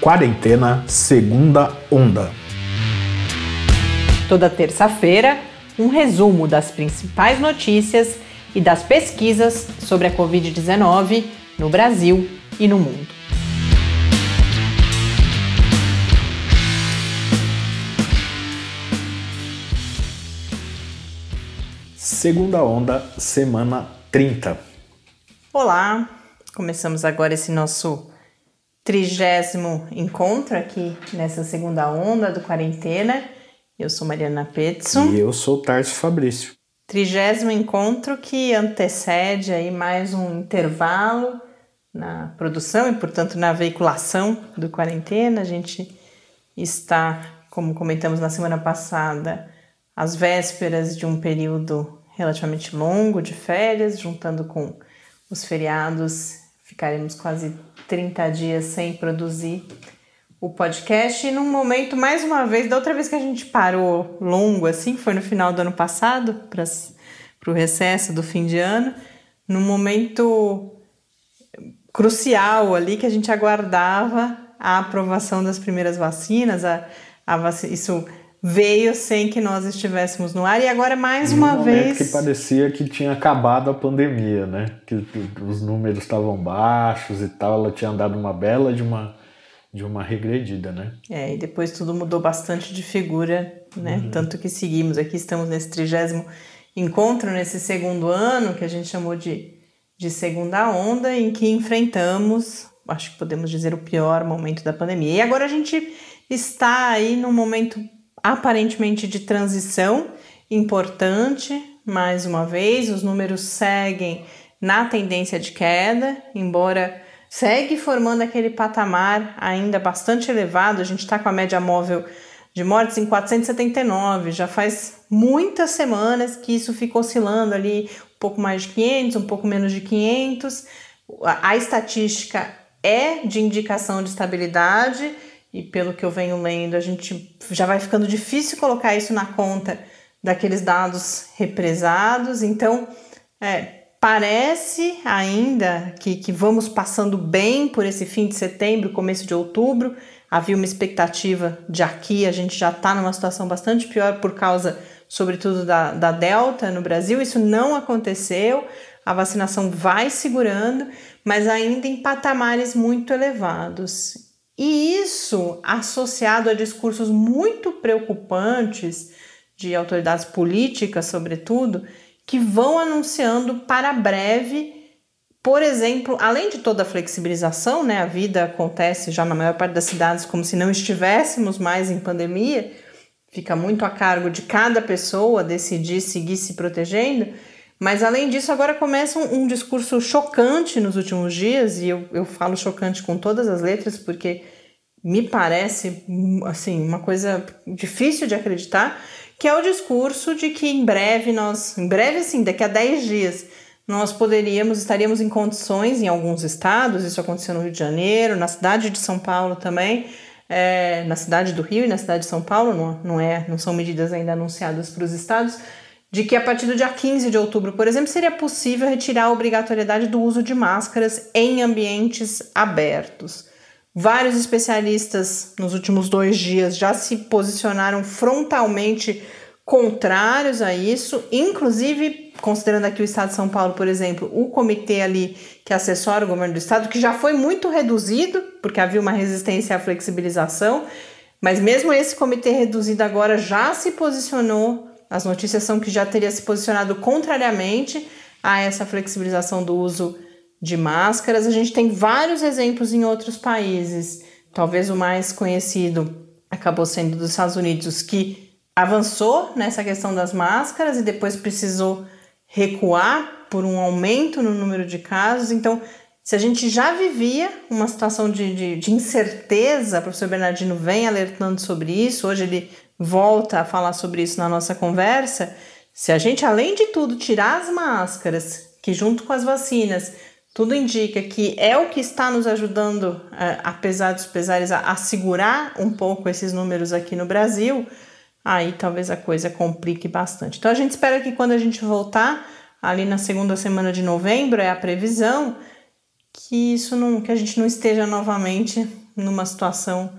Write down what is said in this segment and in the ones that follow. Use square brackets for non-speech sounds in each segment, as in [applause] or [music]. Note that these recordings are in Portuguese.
Quarentena Segunda Onda. Toda terça-feira, um resumo das principais notícias e das pesquisas sobre a Covid-19 no Brasil e no mundo. Segunda Onda, semana 30. Olá, começamos agora esse nosso trigésimo encontro aqui nessa segunda onda do quarentena. Eu sou Mariana Petson. E eu sou Tarso Fabrício. Trigésimo encontro que antecede aí mais um intervalo na produção e, portanto, na veiculação do quarentena. A gente está, como comentamos na semana passada, às vésperas de um período relativamente longo de férias, juntando com os feriados, ficaremos quase 30 dias sem produzir o podcast. E num momento, mais uma vez, da outra vez que a gente parou longo, assim, foi no final do ano passado, para o recesso do fim de ano, num momento crucial ali que a gente aguardava a aprovação das primeiras vacinas, a, a vac... isso veio sem que nós estivéssemos no ar e agora mais uma um vez que parecia que tinha acabado a pandemia, né? Que, os números estavam baixos e tal, ela tinha dado uma bela de uma de uma regredida, né? É, e depois tudo mudou bastante de figura, né? Uhum. Tanto que seguimos aqui, estamos nesse trigésimo encontro, nesse segundo ano, que a gente chamou de, de segunda onda, em que enfrentamos, acho que podemos dizer, o pior momento da pandemia. E agora a gente está aí num momento aparentemente de transição importante, mais uma vez, os números seguem na tendência de queda, embora segue formando aquele patamar ainda bastante elevado, a gente está com a média móvel de mortes em 479, já faz muitas semanas que isso fica oscilando ali um pouco mais de 500, um pouco menos de 500. A estatística é de indicação de estabilidade, e pelo que eu venho lendo, a gente já vai ficando difícil colocar isso na conta daqueles dados represados. Então, é, parece ainda que, que vamos passando bem por esse fim de setembro, começo de outubro. Havia uma expectativa de aqui, a gente já está numa situação bastante pior por causa, sobretudo, da, da Delta no Brasil. Isso não aconteceu, a vacinação vai segurando, mas ainda em patamares muito elevados. E isso associado a discursos muito preocupantes de autoridades políticas, sobretudo, que vão anunciando para breve, por exemplo, além de toda a flexibilização, né, a vida acontece já na maior parte das cidades como se não estivéssemos mais em pandemia, fica muito a cargo de cada pessoa decidir seguir se protegendo. Mas além disso, agora começa um, um, discurso chocante nos últimos dias, e eu, eu falo chocante com todas as letras, porque me parece assim uma coisa difícil de acreditar, que é o discurso de que em breve nós, em breve assim, daqui a 10 dias, nós poderíamos, estaríamos em condições em alguns estados, isso aconteceu no Rio de Janeiro, na cidade de São Paulo também, é, na cidade do Rio e na cidade de São Paulo, não, não, é, não são medidas ainda anunciadas para os estados, de que a partir do dia 15 de outubro, por exemplo, seria possível retirar a obrigatoriedade do uso de máscaras em ambientes abertos. Vários especialistas nos últimos dois dias já se posicionaram frontalmente contrários a isso, inclusive considerando aqui o Estado de São Paulo, por exemplo, o comitê ali que assessora o governo do Estado, que já foi muito reduzido, porque havia uma resistência à flexibilização, mas mesmo esse comitê reduzido agora já se posicionou as notícias são que já teria se posicionado contrariamente a essa flexibilização do uso de máscaras. A gente tem vários exemplos em outros países. Talvez o mais conhecido acabou sendo dos Estados Unidos, que avançou nessa questão das máscaras e depois precisou recuar por um aumento no número de casos. Então, se a gente já vivia uma situação de, de, de incerteza, o professor Bernardino vem alertando sobre isso, hoje ele volta a falar sobre isso na nossa conversa. Se a gente, além de tudo, tirar as máscaras, que junto com as vacinas, tudo indica que é o que está nos ajudando, é, apesar dos pesares, a, segurar um pouco esses números aqui no Brasil, aí talvez a coisa complique bastante. Então a gente espera que quando a gente voltar, ali na segunda semana de novembro, é a previsão, que isso não, que a gente não esteja novamente numa situação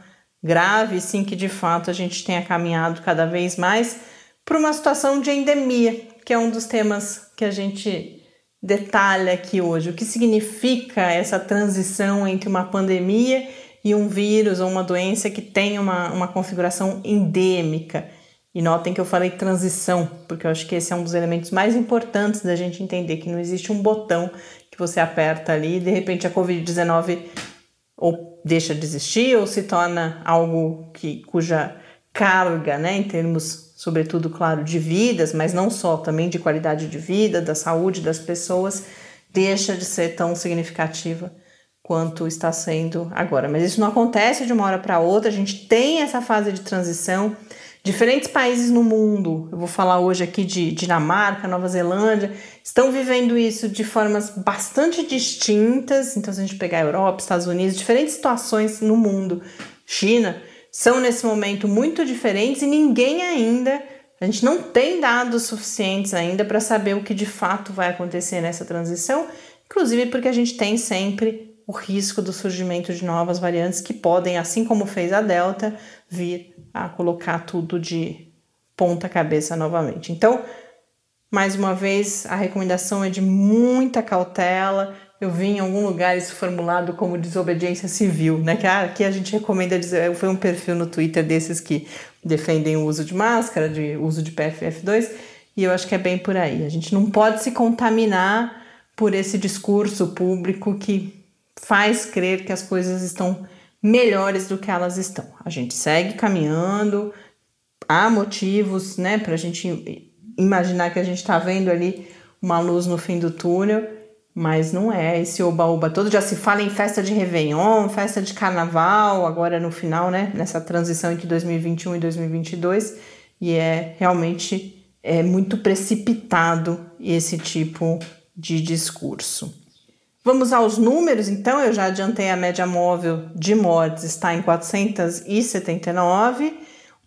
grave, sim que de fato a gente tenha caminhado cada vez mais para uma situação de endemia, que é um dos temas que a gente detalha aqui hoje. O que significa essa transição entre uma pandemia e um vírus ou uma doença que tem uma, uma configuração endêmica. E notem que eu falei transição, porque eu acho que esse é um dos elementos mais importantes da gente entender que não existe um botão que você aperta ali e de repente a Covid-19 ou deixa de existir ou se torna algo que, cuja carga, né, em termos, sobretudo, claro, de vidas, mas não só, também de qualidade de vida, da saúde das pessoas, deixa de ser tão significativa quanto está sendo agora. Mas isso não acontece de uma hora para outra, a gente tem essa fase de transição. Diferentes países no mundo, eu vou falar hoje aqui de Dinamarca, Nova Zelândia, estão vivendo isso de formas bastante distintas. Então, se a gente pegar a Europa, Estados Unidos, diferentes situações no mundo, China, são nesse momento muito diferentes e ninguém ainda, a gente não tem dados suficientes ainda para saber o que de fato vai acontecer nessa transição, inclusive porque a gente tem sempre o risco do surgimento de novas variantes que podem, assim como fez a Delta, vir a colocar tudo de ponta cabeça novamente. Então, mais uma vez, a recomendação é de muita cautela. Eu vi em algum lugar isso formulado como desobediência civil, né? Que ah, aqui a gente recomenda dizer, foi um perfil no Twitter desses que defendem o uso de máscara, de uso de PFF2, e eu acho que é bem por aí. A gente não pode se contaminar por esse discurso público que faz crer que as coisas estão melhores do que elas estão. A gente segue caminhando, há motivos, né, para a gente imaginar que a gente está vendo ali uma luz no fim do túnel, mas não é esse oba-oba todo. Já se fala em festa de Réveillon, festa de Carnaval, agora no final, né, nessa transição entre 2021 e 2022, e é realmente é muito precipitado esse tipo de discurso. Vamos aos números, então. Eu já adiantei a média móvel de mortes está em 479.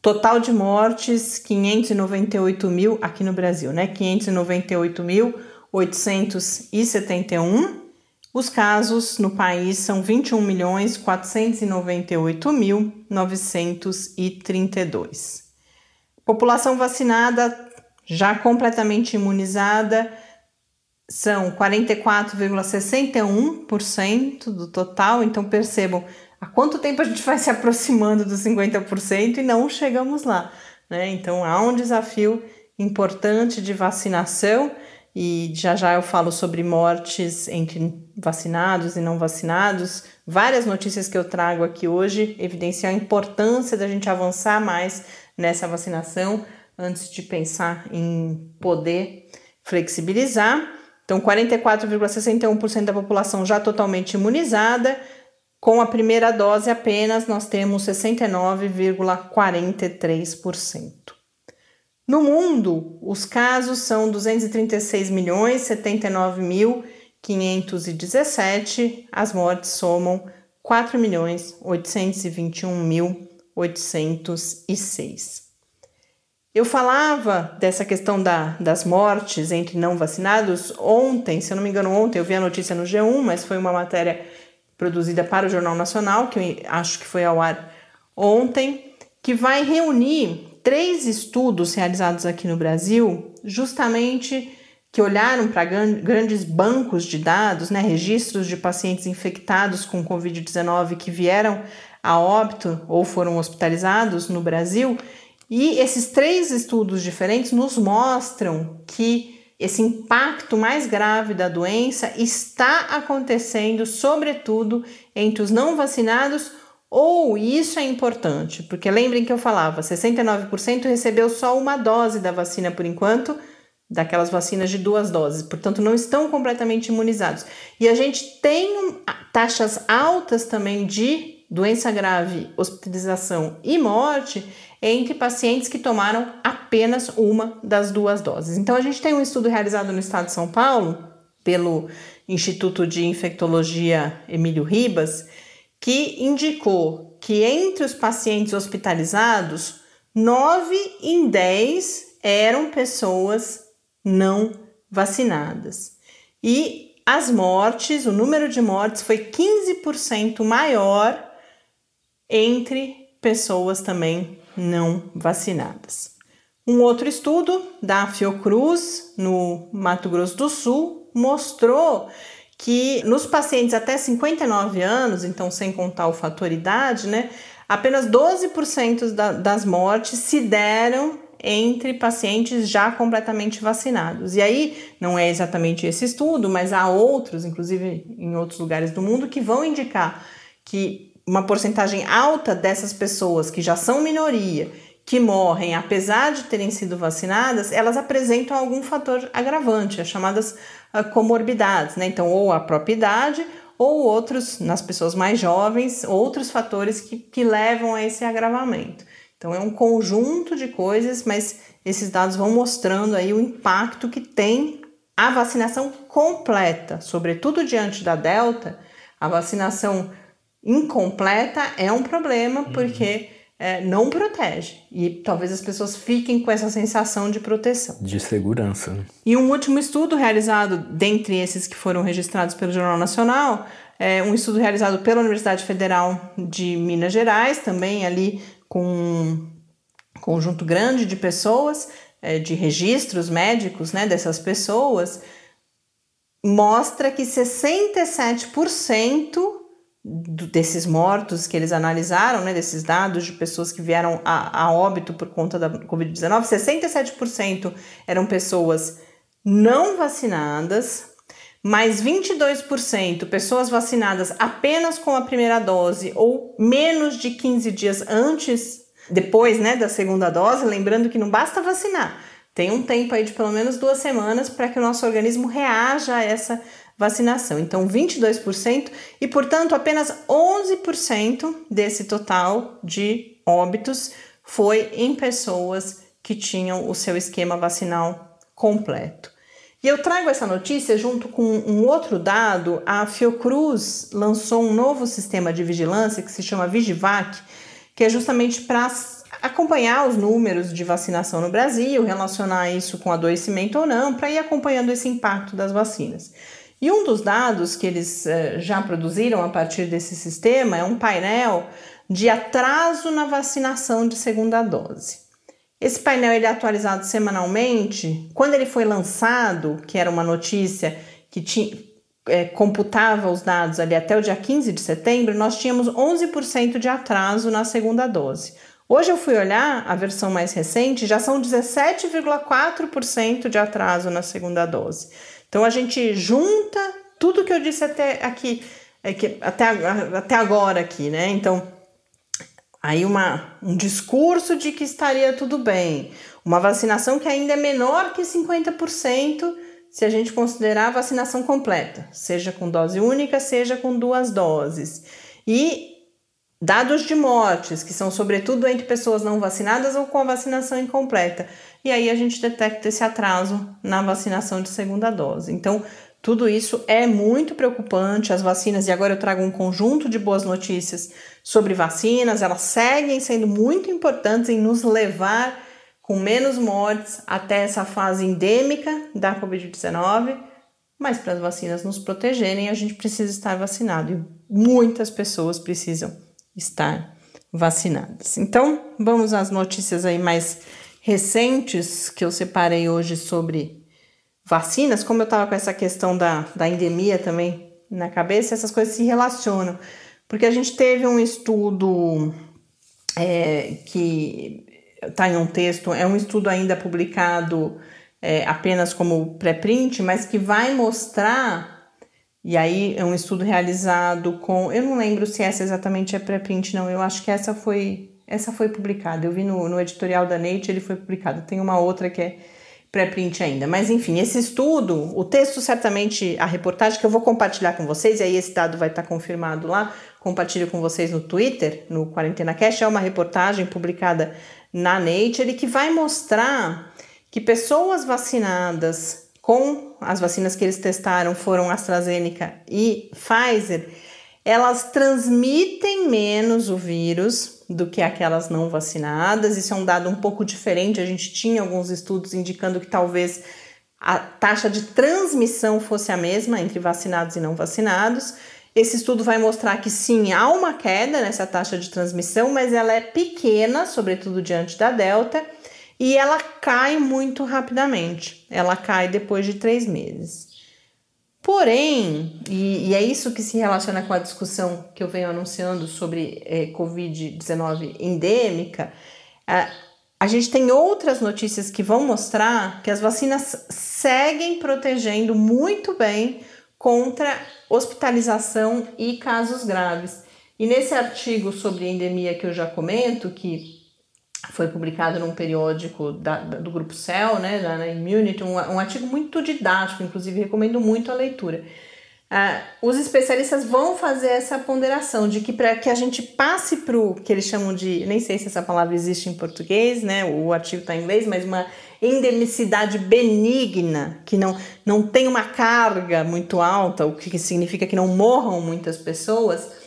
Total de mortes, 598 mil aqui no Brasil, né? 598.871. Os casos no país são 21 milhões 498 mil 932. População vacinada já completamente imunizada são 44,61% do total, então percebam há quanto tempo a gente vai se aproximando dos 50% e não chegamos lá. Né? Então há um desafio importante de vacinação e já já eu falo sobre mortes entre vacinados e não vacinados. Várias notícias que eu trago aqui hoje evidenciam a importância da gente avançar mais nessa vacinação antes de pensar em poder flexibilizar. Então, 44,61% da população já totalmente imunizada. Com a primeira dose apenas, nós temos 69,43%. No mundo, os casos são 236 milhões 79 mil 517, as mortes somam 4 milhões 821 mil 806. Eu falava dessa questão da, das mortes entre não vacinados ontem, se eu não me engano, ontem eu vi a notícia no G1, mas foi uma matéria produzida para o Jornal Nacional, que acho que foi ao ar ontem, que vai reunir três estudos realizados aqui no Brasil, justamente que olharam para grandes bancos de dados, né, registros de pacientes infectados com Covid-19 que vieram a óbito ou foram hospitalizados no Brasil e esses três estudos diferentes nos mostram que esse impacto mais grave da doença está acontecendo, sobretudo, entre os não vacinados, ou isso é importante, porque lembrem que eu falava, 69% recebeu só uma dose da vacina por enquanto, daquelas vacinas de duas doses, portanto não estão completamente imunizados. E a gente tem taxas altas também de doença grave, hospitalização e morte entre pacientes que tomaram apenas uma das duas doses. Então, a gente tem um estudo realizado no estado de São Paulo, pelo Instituto de Infectologia Emílio Ribas, que indicou que entre os pacientes hospitalizados, 9 em 10 eram pessoas não vacinadas. E as mortes, o número de mortes foi 15% maior entre pessoas também não vacinadas. Um outro estudo da Fiocruz, no Mato Grosso do Sul, mostrou que nos pacientes até 59 anos, então sem contar o fator idade, né, apenas 12% da, das mortes se deram entre pacientes já completamente vacinados. E aí, não é exatamente esse estudo, mas há outros, inclusive em outros lugares do mundo, que vão indicar que uma porcentagem alta dessas pessoas que já são minoria, que morrem apesar de terem sido vacinadas, elas apresentam algum fator agravante, as chamadas uh, comorbidades, né? Então, ou a própria idade, ou outros, nas pessoas mais jovens, outros fatores que, que levam a esse agravamento. Então é um conjunto de coisas, mas esses dados vão mostrando aí o impacto que tem a vacinação completa, sobretudo diante da Delta, a vacinação incompleta é um problema uhum. porque é, não protege. E talvez as pessoas fiquem com essa sensação de proteção. De segurança. Né? E um último estudo realizado, dentre esses que foram registrados pelo Jornal Nacional, é um estudo realizado pela Universidade Federal de Minas Gerais, também ali com um conjunto grande de pessoas, é, de registros médicos né, dessas pessoas, mostra que 67% desses mortos que eles analisaram, né, desses dados de pessoas que vieram a, a óbito por conta da Covid-19, 67% eram pessoas não vacinadas, mais 22% pessoas vacinadas apenas com a primeira dose ou menos de 15 dias antes, depois né, da segunda dose, lembrando que não basta vacinar, tem um tempo aí de pelo menos duas semanas para que o nosso organismo reaja a essa vacinação. Então, 22% e, portanto, apenas 11% desse total de óbitos foi em pessoas que tinham o seu esquema vacinal completo. E eu trago essa notícia junto com um outro dado. A Fiocruz lançou um novo sistema de vigilância que se chama Vigivac, que é justamente para acompanhar os números de vacinação no Brasil, relacionar isso com adoecimento ou não, para ir acompanhando esse impacto das vacinas. E um dos dados que eles eh, já produziram a partir desse sistema é um painel de atraso na vacinação de segunda dose. Esse painel ele é atualizado semanalmente. Quando ele foi lançado, que era uma notícia que tinha, é, computava os dados ali até o dia 15 de setembro, nós tínhamos 11% de atraso na segunda dose. Hoje eu fui olhar a versão mais recente, já são 17,4% de atraso na segunda dose. Então a gente junta tudo que eu disse até aqui, é até, até agora aqui, né? Então Aí uma, um discurso de que estaria tudo bem, uma vacinação que ainda é menor que 50% se a gente considerar a vacinação completa, seja com dose única, seja com duas doses. E dados de mortes, que são sobretudo entre pessoas não vacinadas ou com a vacinação incompleta. E aí a gente detecta esse atraso na vacinação de segunda dose. Então, tudo isso é muito preocupante. As vacinas, e agora eu trago um conjunto de boas notícias sobre vacinas, elas seguem sendo muito importantes em nos levar com menos mortes até essa fase endêmica da Covid-19. Mas para as vacinas nos protegerem, a gente precisa estar vacinado e muitas pessoas precisam estar vacinadas. Então, vamos às notícias aí mais recentes que eu separei hoje sobre vacinas, como eu estava com essa questão da, da endemia também na cabeça, essas coisas se relacionam. Porque a gente teve um estudo é, que está em um texto, é um estudo ainda publicado é, apenas como pré-print, mas que vai mostrar, e aí é um estudo realizado com. Eu não lembro se essa exatamente é pré-print, não. Eu acho que essa foi. Essa foi publicada. Eu vi no, no editorial da Nature, ele foi publicado. Tem uma outra que é pré-print ainda. Mas enfim, esse estudo, o texto certamente, a reportagem que eu vou compartilhar com vocês, e aí esse dado vai estar confirmado lá, compartilho com vocês no Twitter, no Quarentena Cash, é uma reportagem publicada na Nature que vai mostrar que pessoas vacinadas com as vacinas que eles testaram foram AstraZeneca e Pfizer, elas transmitem menos o vírus do que aquelas não vacinadas. Isso é um dado um pouco diferente. A gente tinha alguns estudos indicando que talvez a taxa de transmissão fosse a mesma entre vacinados e não vacinados. Esse estudo vai mostrar que sim, há uma queda nessa taxa de transmissão, mas ela é pequena, sobretudo diante da Delta, e ela cai muito rapidamente. Ela cai depois de três meses. Porém, e, e, é isso que se relaciona com a discussão que eu venho anunciando sobre é, Covid-19 endêmica, a gente tem outras notícias que vão mostrar que as vacinas seguem protegendo muito bem contra hospitalização e casos graves. E nesse artigo sobre endemia que eu já comento, que foi publicado num periódico da, da, do grupo Cell, né, da Immunity, um, um, artigo muito didático, inclusive recomendo muito a leitura. Uh, os especialistas vão fazer essa ponderação de que para que a gente passe para o que eles chamam de, nem sei se essa palavra existe em português, né, o artigo está em inglês, mas uma endemicidade benigna, que não, não tem uma carga muito alta, o que significa que não morram muitas pessoas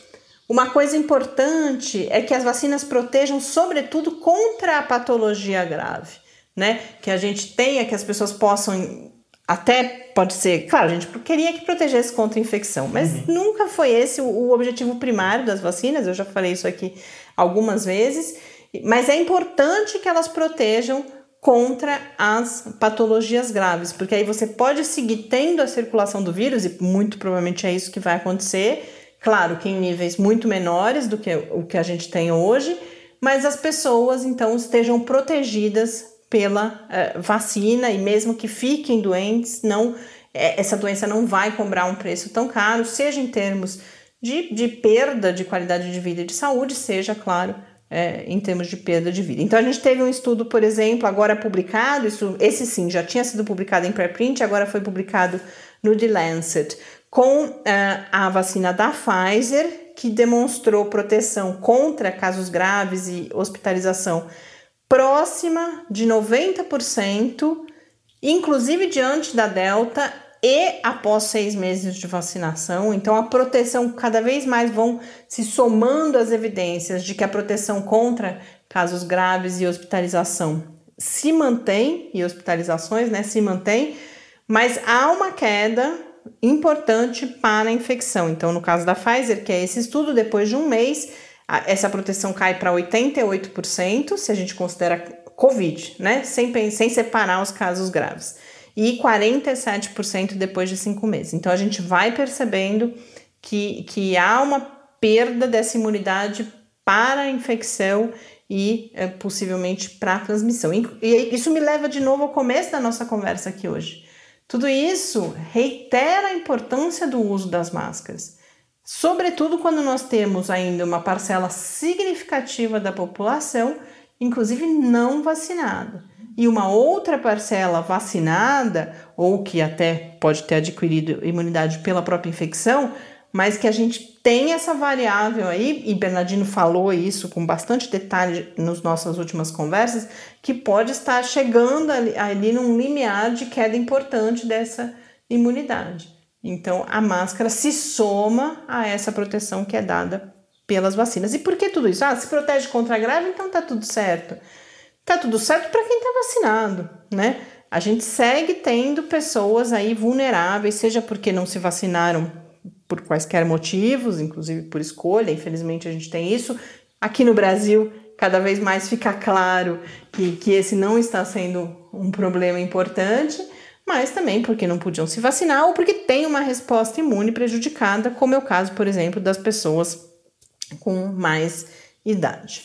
uma coisa importante é que as vacinas protejam, sobretudo, contra a patologia grave, né? Que a gente tenha, que as pessoas possam. Até pode ser, claro, a gente queria que protegesse contra a infecção, mas uhum. nunca foi esse o objetivo primário das vacinas, eu já falei isso aqui algumas vezes, mas é importante que elas protejam contra as patologias graves, porque aí você pode seguir tendo a circulação do vírus, e muito provavelmente é isso que vai acontecer, Claro que em níveis muito menores do que o que a gente tem hoje, mas as pessoas então estejam protegidas pela uh, vacina e mesmo que fiquem doentes, não é, essa doença não vai cobrar um preço tão caro, seja em termos de, de perda de qualidade de vida e de saúde, seja, claro, é, em termos de perda de vida. Então a gente teve um estudo, por exemplo, agora publicado, isso, esse sim já tinha sido publicado em preprint, agora foi publicado no The Lancet, com uh, a vacina da Pfizer, que demonstrou proteção contra casos graves e hospitalização próxima de 90%, inclusive diante da Delta e após seis meses de vacinação. Então, a proteção cada vez mais vão se somando as evidências de que a proteção contra casos graves e hospitalização se mantém, e hospitalizações, né, se mantém, mas há uma queda importante para a infecção. Então, no caso da Pfizer, que é esse estudo, depois de um mês, essa proteção cai para 88%, se a gente considera Covid, né? Sem, sem separar os casos graves. E 47% depois de cinco meses. Então, a gente vai percebendo que, que há uma perda dessa imunidade para a infecção e é, possivelmente para a transmissão. E, e isso me leva de novo ao começo da nossa conversa aqui hoje. Tudo isso reitera a importância do uso das máscaras, sobretudo quando nós temos ainda uma parcela significativa da população, inclusive não vacinada, e uma outra parcela vacinada, ou que até pode ter adquirido imunidade pela própria infecção, mas que a gente tem essa variável aí, e Bernardino falou isso com bastante detalhe nas nossas últimas conversas, que pode estar chegando ali, ali num limiar de queda importante dessa imunidade. Então, a máscara se soma a essa proteção que é dada pelas vacinas. E por que tudo isso? Ah, se protege contra a grave, então tá tudo certo. Tá tudo certo para quem tá vacinado, né? A gente segue tendo pessoas aí vulneráveis, seja porque não se vacinaram por quaisquer motivos, inclusive por escolha, infelizmente a gente tem isso. Aqui no Brasil, cada vez mais fica claro que, que esse não está sendo um problema importante, mas também porque não podiam se vacinar ou porque tem uma resposta imune prejudicada, como é o caso, por exemplo, das pessoas com mais idade.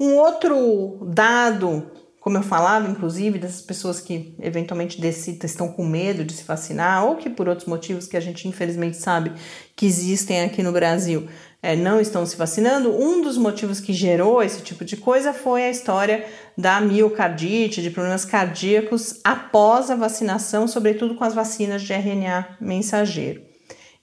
Um outro dado como eu falava, inclusive, dessas pessoas que eventualmente decidem, estão com medo de se vacinar, ou que por outros motivos que a gente infelizmente sabe que existem aqui no Brasil, é, não estão se vacinando, um dos motivos que gerou esse tipo de coisa foi a história da miocardite, de problemas cardíacos após a vacinação, sobretudo com as vacinas de RNA mensageiro.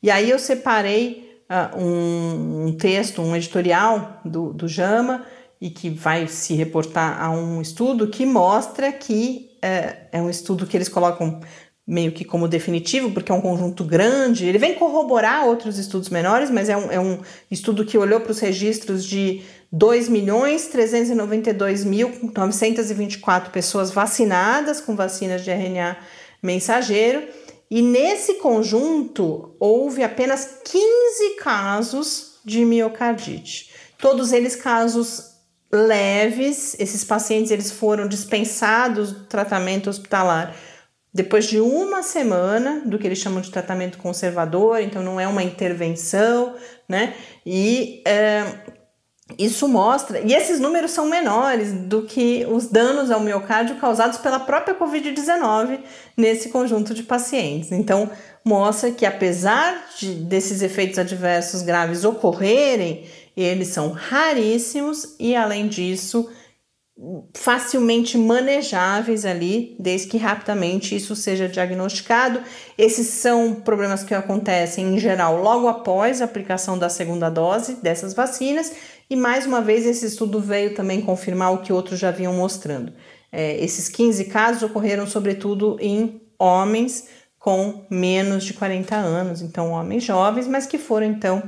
E aí eu separei uh, um, um, texto, um editorial do, do JAMA, e que vai se reportar a um estudo que mostra que é, é um estudo que eles colocam meio que como definitivo, porque é um conjunto grande. Ele vem corroborar outros estudos menores, mas é um, é um estudo que olhou para os registros de 2.392.924 pessoas vacinadas com vacinas de RNA mensageiro E nesse conjunto, houve apenas 15 casos de miocardite. Todos eles casos leves. Esses pacientes eles foram dispensados do tratamento hospitalar depois de uma semana do que eles chamam de tratamento conservador, então não é uma intervenção, né? E é, isso mostra, e esses números são menores do que os danos ao miocárdio causados pela própria Covid-19 nesse conjunto de pacientes. Então, mostra que apesar de, desses efeitos adversos graves ocorrerem, eles são raríssimos e, além disso, facilmente manejáveis ali, desde que rapidamente isso seja diagnosticado. Esses são problemas que acontecem em geral logo após a aplicação da segunda dose dessas vacinas, e mais uma vez esse estudo veio também confirmar o que outros já vinham mostrando. É, esses 15 casos ocorreram sobretudo em homens com menos de 40 anos, então homens jovens, mas que foram então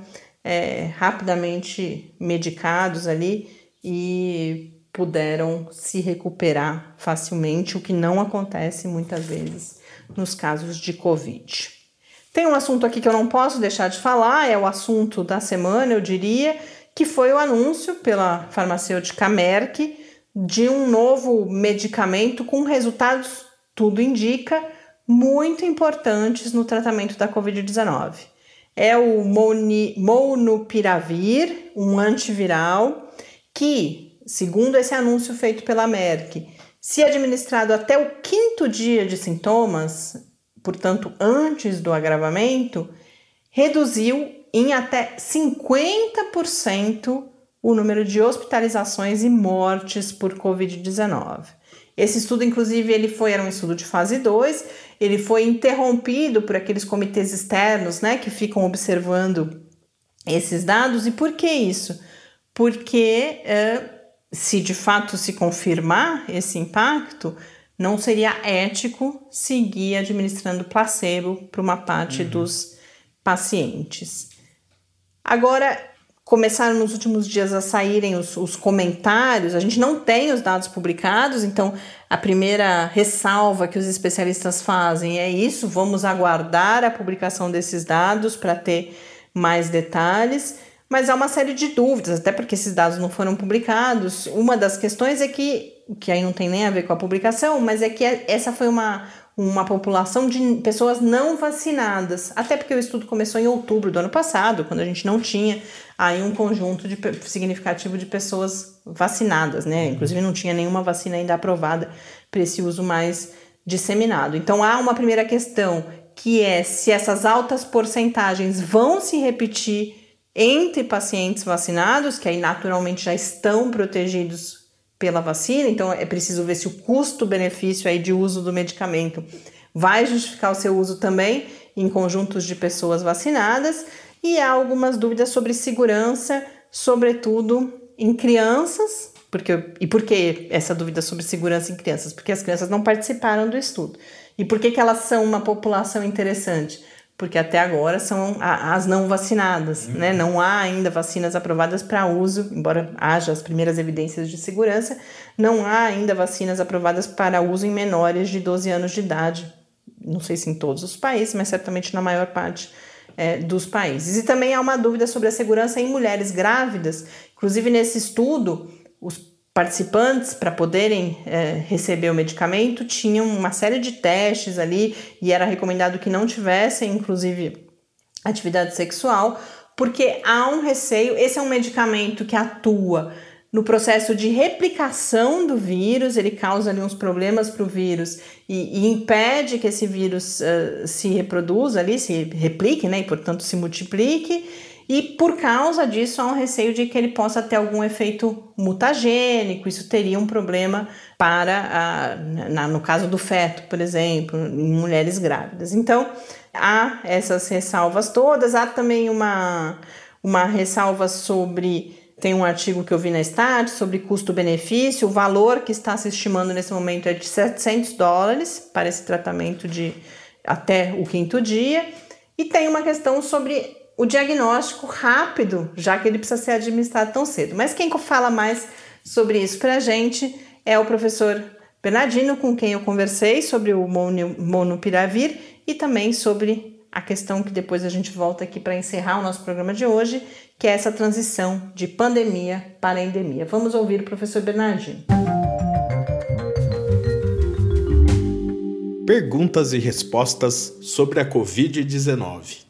é, rapidamente medicados ali e puderam se recuperar facilmente, o que não acontece muitas vezes nos casos de Covid. Tem um assunto aqui que eu não posso deixar de falar, é o assunto da semana, eu diria, que foi o anúncio pela farmacêutica Merck de um novo medicamento com resultados, tudo indica, muito importantes no tratamento da Covid-19. É o Molnupiravir, um antiviral, que segundo esse anúncio feito pela Merck, se administrado até o quinto dia de sintomas, portanto antes do agravamento, reduziu em até 50% o número de hospitalizações e mortes por Covid-19. Esse estudo, inclusive, ele foi era um estudo de fase 2, ele foi interrompido por aqueles comitês externos, né, que ficam observando esses dados. E por que isso? Porque uh, se de fato se confirmar esse impacto, não seria ético seguir administrando placebo para uma parte uhum. dos pacientes. Agora, começaram nos últimos dias a saírem os, os, comentários, a gente não tem os dados publicados, então a primeira ressalva que os especialistas fazem é isso: vamos aguardar a publicação desses dados para ter mais detalhes mas há uma série de dúvidas, até porque esses dados não foram publicados. Uma das questões é que, que aí não tem nem a ver com a publicação, mas é que essa foi uma, uma população de pessoas não vacinadas, até porque o estudo começou em outubro do ano passado, quando a gente não tinha aí um conjunto de, significativo de pessoas vacinadas, né? Inclusive não tinha nenhuma vacina ainda aprovada para esse uso mais disseminado. Então há uma primeira questão que é se essas altas porcentagens vão se repetir entre pacientes vacinados, que aí naturalmente já estão protegidos pela vacina, então é preciso ver se o custo-benefício aí de uso do medicamento vai justificar o seu uso também em conjuntos de pessoas vacinadas, e há algumas dúvidas sobre segurança, sobretudo em crianças, porque, e por que essa dúvida sobre segurança em crianças? Porque as crianças não participaram do estudo. E por que, que elas são uma população interessante? Porque até agora são as não vacinadas, uhum. né? Não há ainda vacinas aprovadas para uso, embora haja as primeiras evidências de segurança, não há ainda vacinas aprovadas para uso em menores de 12 anos de idade. Não sei se em todos os países, mas certamente na maior parte é, dos países. E também há uma dúvida sobre a segurança em mulheres grávidas. Inclusive, nesse estudo, os participantes, para poderem é, receber o medicamento, tinham uma série de testes ali e era recomendado que não tivessem, inclusive, atividade sexual, porque há um receio. Esse é um medicamento que atua no processo de replicação do vírus, ele causa ali uns problemas para o vírus e, e, impede que esse vírus uh, se reproduza ali, se replique, né, e portanto se multiplique. E por causa disso, há um receio de que ele possa ter algum efeito mutagênico, isso teria um problema para, a, na, no caso do feto, por exemplo, em mulheres grávidas. Então, há essas ressalvas todas, há também uma, uma ressalva sobre. Tem um artigo que eu vi na Start sobre custo-benefício. O valor que está se estimando nesse momento é de 700 dólares para esse tratamento de até o quinto dia. E tem uma questão sobre o diagnóstico rápido, já que ele precisa ser administrado tão cedo. Mas quem fala mais sobre isso para a gente é o professor Bernardino, com quem eu conversei sobre o monopiravir, e também sobre a questão que depois a gente volta aqui para encerrar o nosso programa de hoje, que é essa transição de pandemia para endemia. Vamos ouvir o professor Bernardino. Perguntas e respostas sobre a Covid-19.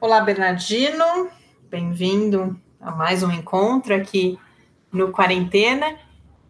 Olá, Bernardino. Bem-vindo a mais um encontro aqui no Quarentena.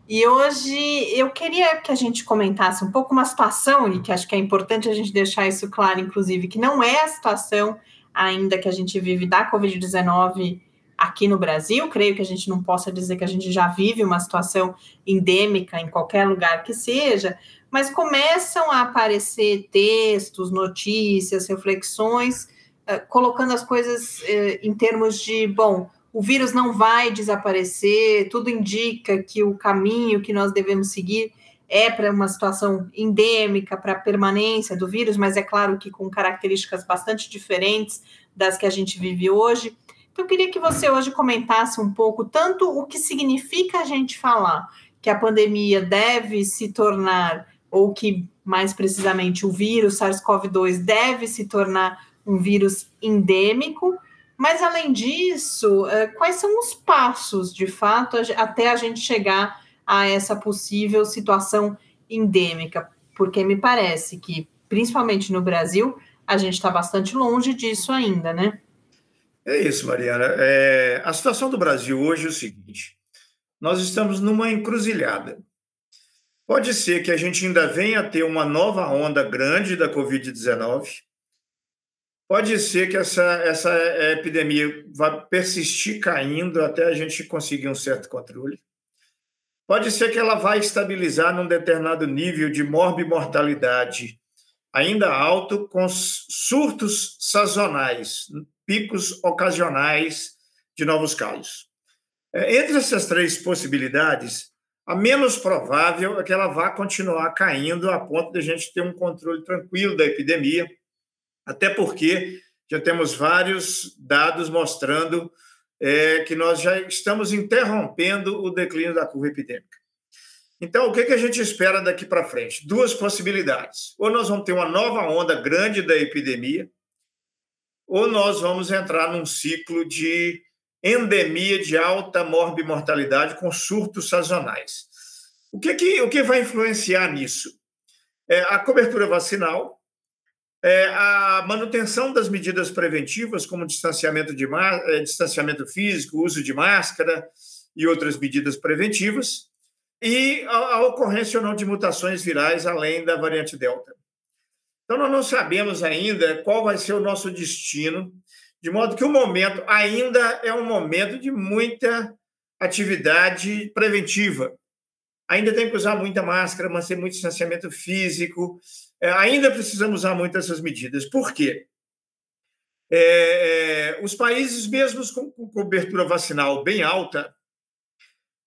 E hoje eu queria que a gente comentasse um pouco uma situação, e que acho que é importante a gente deixar isso claro, inclusive, que não é a situação ainda que a gente vive da Covid-19 aqui no Brasil. Creio que a gente não possa dizer que a gente já vive uma situação endêmica em qualquer lugar que seja, mas começam a aparecer textos, notícias, reflexões, eh, colocando as coisas eh, em termos de, bom, o vírus não vai desaparecer, tudo indica que o caminho que nós devemos seguir é para uma situação endêmica, para a permanência do vírus, mas é claro que com características bastante diferentes das que a gente vive hoje. Então, eu queria que você hoje comentasse um pouco tanto o que significa a gente falar que a pandemia deve se tornar, ou que mais precisamente o vírus SARS-CoV-2 deve se tornar um vírus endêmico, mas, além disso, eh, quais são os passos, de fato, até a gente chegar a essa possível situação endêmica? Porque me parece que, principalmente no Brasil, a gente está bastante longe disso ainda, né? É isso, Mariana. É, a situação do Brasil hoje é o seguinte: nós estamos numa encruzilhada. Pode ser que a gente ainda venha a ter uma nova onda grande da Covid-19, Pode ser que essa, essa epidemia vá persistir caindo até a gente conseguir um certo controle. Pode ser que ela vá estabilizar num determinado nível de morbimortalidade ainda alto, com surtos sazonais, picos ocasionais de novos casos. É, entre essas três possibilidades, a menos provável é que ela vá continuar caindo a ponto de a gente ter um controle tranquilo da epidemia até porque já temos vários dados mostrando é, que nós já estamos interrompendo o declínio da curva epidêmica. Então, o que, que a gente espera daqui para frente? Duas possibilidades. Ou nós vamos ter uma nova onda grande da epidemia, ou nós vamos entrar num ciclo de endemia de alta morbimortalidade com surtos sazonais. O que, que, o que vai influenciar nisso? É a cobertura vacinal, é, a manutenção das medidas preventivas, como distanciamento, de é, distanciamento físico, uso de máscara e outras medidas preventivas, e a, a ocorrência ou não de mutações virais além da variante Delta. Então, nós não sabemos ainda qual vai ser o nosso destino, de modo que o momento ainda é um momento de muita atividade preventiva. Ainda tem que usar muita máscara, manter muito distanciamento físico, é, ainda precisamos usar muito essas medidas. Por quê? É, é, os países, mesmo com, com cobertura vacinal bem alta,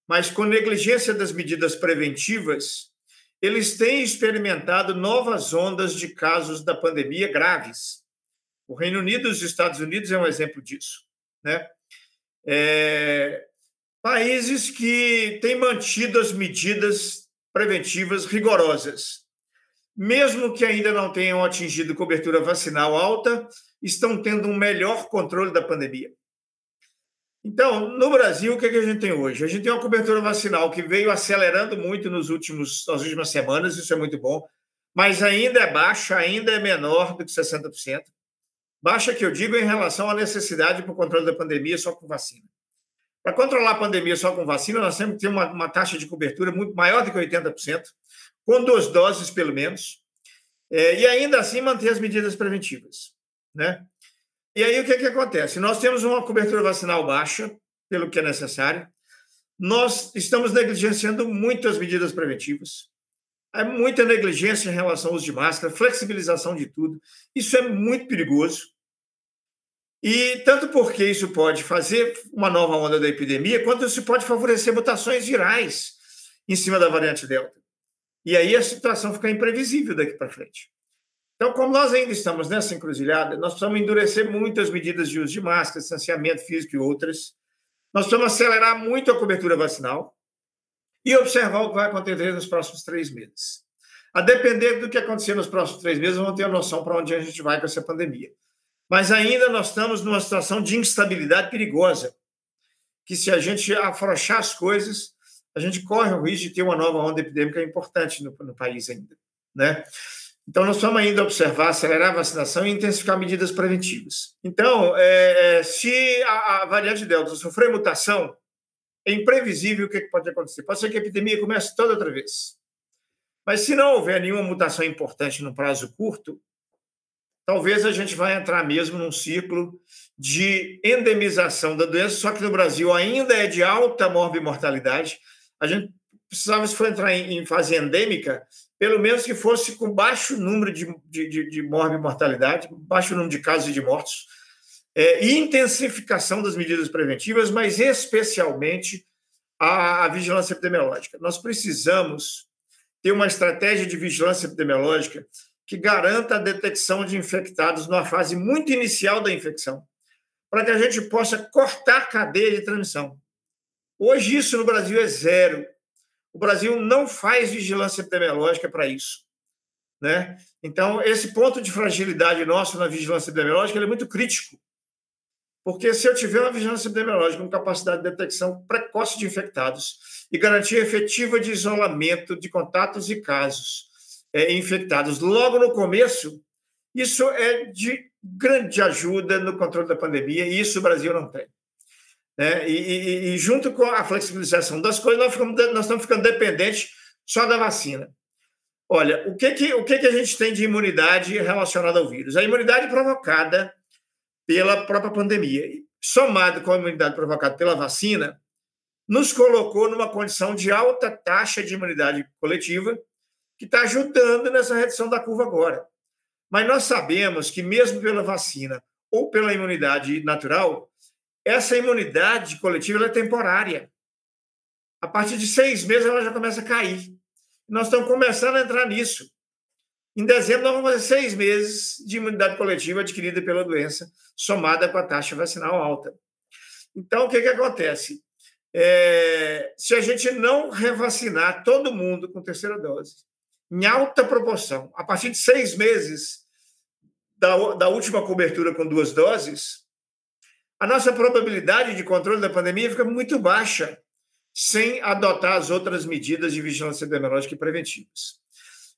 mas com negligência das medidas preventivas, eles têm experimentado novas ondas de casos da pandemia graves. O Reino Unido e os Estados Unidos é um exemplo disso. Né? É, países que têm mantido as medidas preventivas rigorosas mesmo que ainda não tenham atingido cobertura vacinal alta, estão tendo um melhor controle da pandemia. Então, no Brasil, o que, é que a gente tem hoje? A gente tem uma cobertura vacinal que veio acelerando muito nos últimos, nas últimas semanas, isso é muito bom, mas ainda é baixa, ainda é menor do que 60%. Baixa que eu digo em relação à necessidade para o controle da pandemia só com vacina. Para controlar a pandemia só com vacina, nós temos que ter uma, uma taxa de cobertura muito maior do que 80% com duas doses pelo menos, é, e ainda assim manter as medidas preventivas. Né? E aí o que, que acontece? Nós temos uma cobertura vacinal baixa, pelo que é necessário, nós estamos negligenciando muito as medidas preventivas. Há muita negligência em relação ao uso de máscara, flexibilização de tudo. Isso é muito perigoso. E tanto porque isso pode fazer uma nova onda da epidemia, quanto isso pode favorecer mutações virais em cima da variante Delta. E aí a situação fica imprevisível daqui para frente. Então, como nós ainda estamos nessa encruzilhada, nós precisamos endurecer muito as medidas de uso de máscara, distanciamento físico e outras. Nós precisamos acelerar muito a cobertura vacinal e observar o que vai acontecer nos próximos três meses. A depender do que acontecer nos próximos três meses, vamos ter a noção para onde a gente vai com essa pandemia. Mas ainda nós estamos numa situação de instabilidade perigosa, que se a gente afrouxar as coisas, a gente corre o risco de ter uma nova onda epidêmica importante no, no país ainda, né? Então, nós vamos ainda observar, acelerar a vacinação e intensificar medidas preventivas. Então, é, é, se a, a, variante Delta sofrer mutação, é imprevisível o que pode acontecer. Pode ser que a epidemia comece toda outra vez. Mas se não houver nenhuma mutação importante no prazo curto, talvez a gente vai entrar mesmo num ciclo de endemização da doença, só que no Brasil ainda é de alta morbimortalidade. A gente precisava, se for entrar em, fase endêmica, pelo menos que fosse com baixo número de, de, de, de mortalidade, baixo número de casos e de mortos, é, e intensificação das medidas preventivas, mas especialmente a, a vigilância epidemiológica. Nós precisamos ter uma estratégia de vigilância epidemiológica que garanta a detecção de infectados numa fase muito inicial da infecção, para que a gente possa cortar a cadeia de transmissão. Hoje, isso no Brasil é zero. O Brasil não faz vigilância epidemiológica para isso. Né? Então, esse ponto de fragilidade nosso na vigilância epidemiológica é muito crítico. Porque se eu tiver uma vigilância epidemiológica com capacidade de detecção precoce de infectados e garantia efetiva de isolamento de contatos e casos é, infectados logo no começo, isso é de grande ajuda no controle da pandemia e isso o Brasil não tem. Né? E, e, e, junto com a flexibilização das coisas, nós, ficamos, nós estamos ficando dependentes só da vacina. Olha, o que, que, o que, que a gente tem de imunidade relacionada ao vírus? A imunidade provocada pela própria pandemia, somado com a imunidade provocada pela vacina, nos colocou numa condição de alta taxa de imunidade coletiva, que está ajudando nessa redução da curva agora. Mas nós sabemos que, mesmo pela vacina ou pela imunidade natural, essa imunidade coletiva é temporária. A partir de seis meses ela já começa a cair. Nós estamos começando a entrar nisso. Em dezembro, nós vamos fazer seis meses de imunidade coletiva adquirida pela doença, somada com a taxa vacinal alta. Então, o que, que acontece? É, se a gente não revacinar todo mundo com terceira dose, em alta proporção, a partir de seis meses da, da última cobertura com duas doses, a nossa probabilidade de controle da pandemia fica muito baixa sem adotar as outras medidas de vigilância epidemiológica e preventivas.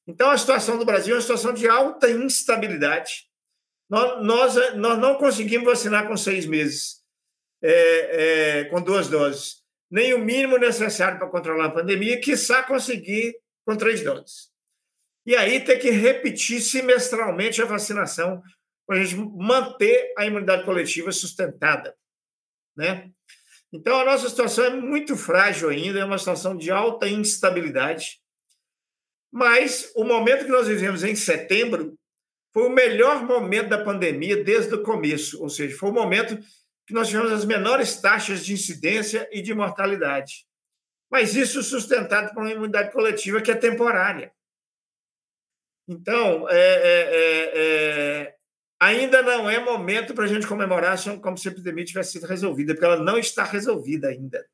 Então, a situação do Brasil é uma situação de alta instabilidade. Nós, nós, nós não conseguimos vacinar com seis meses, é, é, com duas doses, nem o mínimo necessário para controlar a pandemia, quiçá conseguir com três doses. E aí ter que repetir semestralmente a vacinação para a gente manter a imunidade coletiva sustentada. Né? Então, a nossa situação é muito frágil ainda, é uma situação de alta instabilidade. Mas o momento que nós vivemos em setembro foi o melhor momento da pandemia desde o começo, ou seja, foi o momento que nós tivemos as menores taxas de incidência e de mortalidade. Mas isso sustentado por uma imunidade coletiva que é temporária. Então, é, é, é, é ainda não é momento para a gente comemorar como se a epidemia tivesse sido resolvida, porque ela não está resolvida ainda.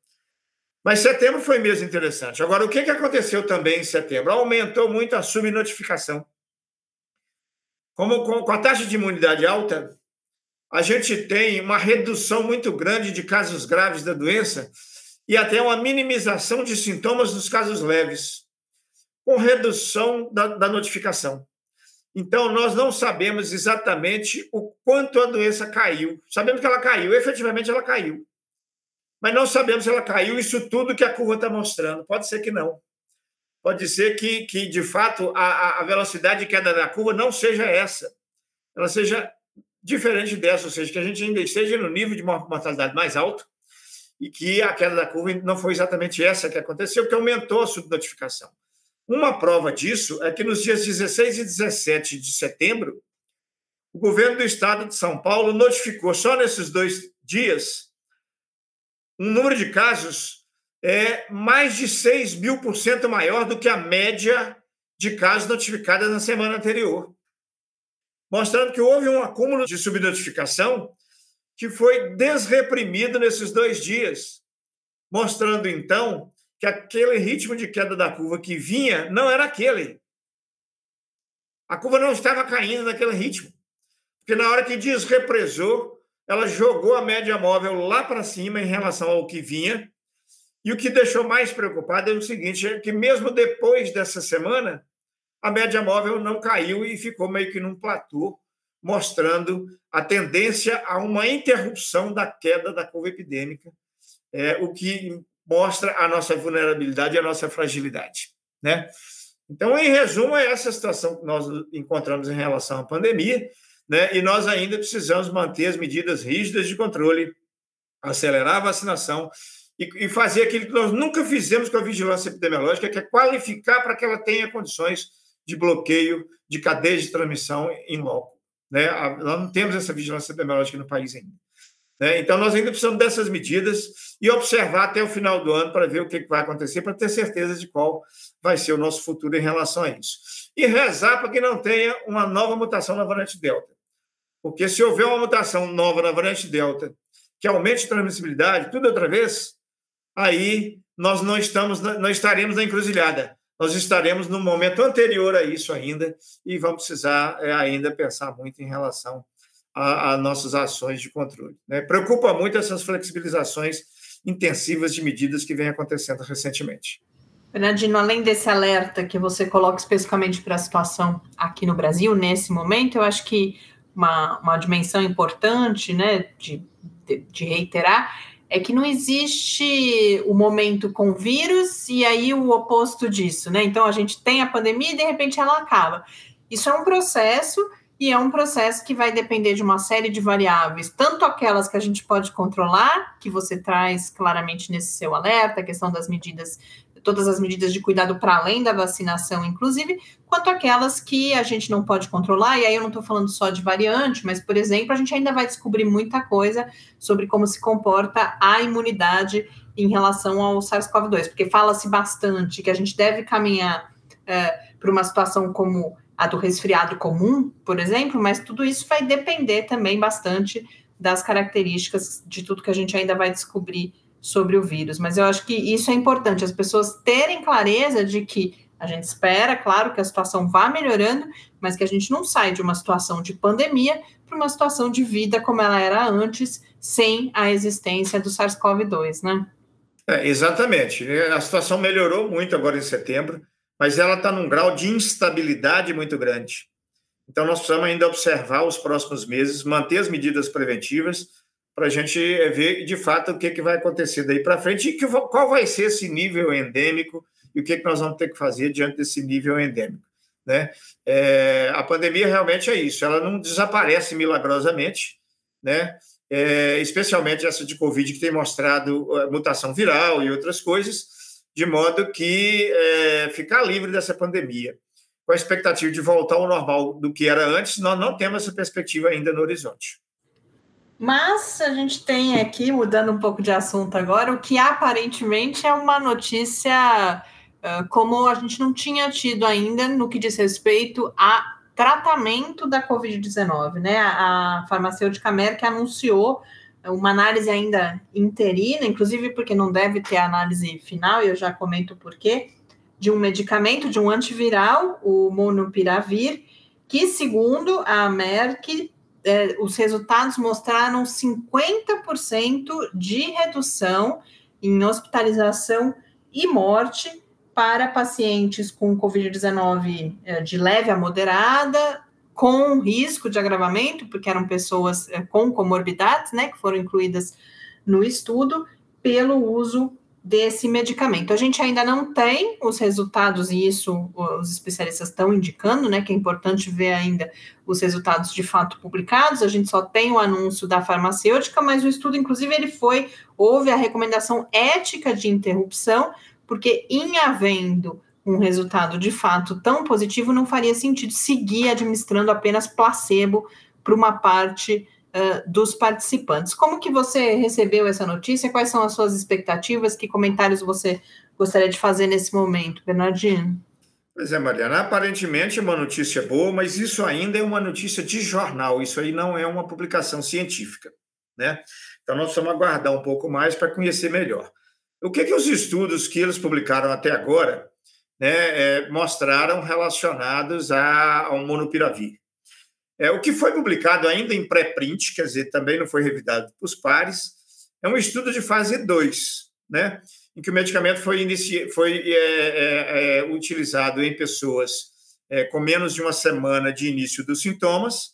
Mas setembro foi mesmo interessante. Agora, o que aconteceu também em setembro? Aumentou muito a subnotificação. Como com a taxa de imunidade alta, a gente tem uma redução muito grande de casos graves da doença e até uma minimização de sintomas nos casos leves, com redução da, da notificação. Então, nós não sabemos exatamente o quanto a doença caiu. Sabemos que ela caiu, efetivamente ela caiu. Mas não sabemos se ela caiu isso tudo que a curva está mostrando. Pode ser que não. Pode ser que, que de fato, a, a velocidade de queda da curva não seja essa. Ela seja diferente dessa, ou seja, que a gente ainda esteja no nível de mortalidade mais alto e que a queda da curva não foi exatamente essa que aconteceu, que aumentou a subnotificação. Uma prova disso é que nos dias 16 e 17 de setembro, o governo do estado de São Paulo notificou só nesses dois dias um número de casos é mais de 6 mil por cento maior do que a média de casos notificados na semana anterior, mostrando que houve um acúmulo de subnotificação que foi desreprimido nesses dois dias, mostrando então que aquele ritmo de queda da curva que vinha não era aquele. A curva não estava caindo naquele ritmo. Porque na hora que desrepresou, ela jogou a média móvel lá para cima em relação ao que vinha. E o que deixou mais preocupado é o seguinte: é que mesmo depois dessa semana, a média móvel não caiu e ficou meio que num platô, mostrando a tendência a uma interrupção da queda da curva epidêmica, é, o que mostra a nossa vulnerabilidade e a nossa fragilidade. Né? Então, em resumo, é essa situação que nós encontramos em relação à pandemia né? e nós ainda precisamos manter as medidas rígidas de controle, acelerar a vacinação e, e fazer aquilo que nós nunca fizemos com a vigilância epidemiológica, que é qualificar para que ela tenha condições de bloqueio de cadeias de transmissão em loco. Né? Nós não temos essa vigilância epidemiológica no país ainda. Né? Então, nós ainda precisamos dessas medidas e observar até o final do ano para ver o que vai acontecer, para ter certeza de qual vai ser o nosso futuro em relação a isso. E rezar para que não tenha uma nova mutação na variante Delta. Porque se houver uma mutação nova na variante Delta que aumente a transmissibilidade, tudo outra vez, aí nós não estamos, não estaremos na encruzilhada. Nós estaremos no momento anterior a isso ainda e vamos precisar é, ainda pensar muito em relação a, nossas ações de controle. Né? Preocupa muito essas flexibilizações intensivas de medidas que vêm acontecendo recentemente. Bernardino, além desse alerta que você coloca especificamente para a situação aqui no Brasil, nesse momento, eu acho que uma, uma dimensão importante né, de, de, de reiterar é que não existe o momento com vírus e aí o oposto disso, né? Então a gente tem a pandemia e de repente ela acaba. Isso é um processo e é um processo que vai depender de uma série de variáveis, tanto aquelas que a gente pode controlar, que você traz claramente nesse seu alerta, a questão das medidas, todas as medidas de cuidado para além da vacinação, inclusive, quanto aquelas que a gente não pode controlar, e aí eu não estou falando só de variante, mas, por exemplo, a gente ainda vai descobrir muita coisa sobre como se comporta a imunidade em relação ao SARS-CoV-2, porque fala-se bastante que a gente deve caminhar é, para uma situação como a do resfriado comum, por exemplo, mas tudo isso vai depender também bastante das características de tudo que a gente ainda vai descobrir sobre o vírus. Mas eu acho que isso é importante, as pessoas terem clareza de que a gente espera, claro, que a situação vá melhorando, mas que a gente não sai de uma situação de pandemia para uma situação de vida como ela era antes, sem a existência do SARS-CoV-2, né? É, exatamente. A situação melhorou muito agora em setembro mas ela está num grau de instabilidade muito grande. Então, nós precisamos ainda observar os próximos meses, manter as medidas preventivas, para a gente eh, ver de fato o que, que vai acontecer daí para frente e que, qual vai ser esse nível endêmico e o que, que nós vamos ter que fazer diante desse nível endêmico. Né? É, a pandemia realmente é isso, ela não desaparece milagrosamente, né? É, especialmente essa de Covid, que tem mostrado eh, mutação viral e outras coisas, de modo que é, ficar livre dessa pandemia, com a expectativa de voltar ao normal do que era antes, nós não temos essa perspectiva ainda no horizonte. Mas a gente tem aqui, mudando um pouco de assunto agora, o que aparentemente é uma notícia uh, como a gente não tinha tido ainda no que diz respeito a tratamento da Covid-19, né? A farmacêutica Merck anunciou uma análise ainda interina, inclusive porque não deve ter análise final, e eu já comento por quê, de um medicamento, de um antiviral, o monopiravir, que, segundo a Merck, é, os resultados mostraram 50% de redução em hospitalização e morte para pacientes com Covid-19 é, de leve a moderada, com risco de agravamento, porque eram pessoas é, com comorbidades, né, que foram incluídas no estudo, pelo uso desse medicamento. A gente ainda não tem os resultados, e isso os especialistas estão indicando, né, que é importante ver ainda os resultados de fato publicados. A gente só tem o anúncio da farmacêutica, mas o estudo, inclusive, ele foi, houve a recomendação ética de interrupção, porque em havendo um resultado de fato tão positivo, não faria sentido seguir administrando apenas placebo para uma parte uh, dos participantes. Como que você recebeu essa notícia? Quais são as suas expectativas? Que comentários você gostaria de fazer nesse momento, Bernardino? Pois é, Mariana, aparentemente é uma notícia boa, mas isso ainda é uma notícia de jornal, isso aí não é uma publicação científica, né? Então nós precisamos aguardar um pouco mais para conhecer melhor. O que, que os estudos que eles publicaram até agora né, é, mostraram relacionados a, ao monopiravir. É, o que foi publicado ainda em pré-print, quer dizer, também não foi revidado para os pares, é um estudo de fase 2, né, em que o medicamento foi, inici... foi é, é, é utilizado em pessoas é, com menos de uma semana de início dos sintomas,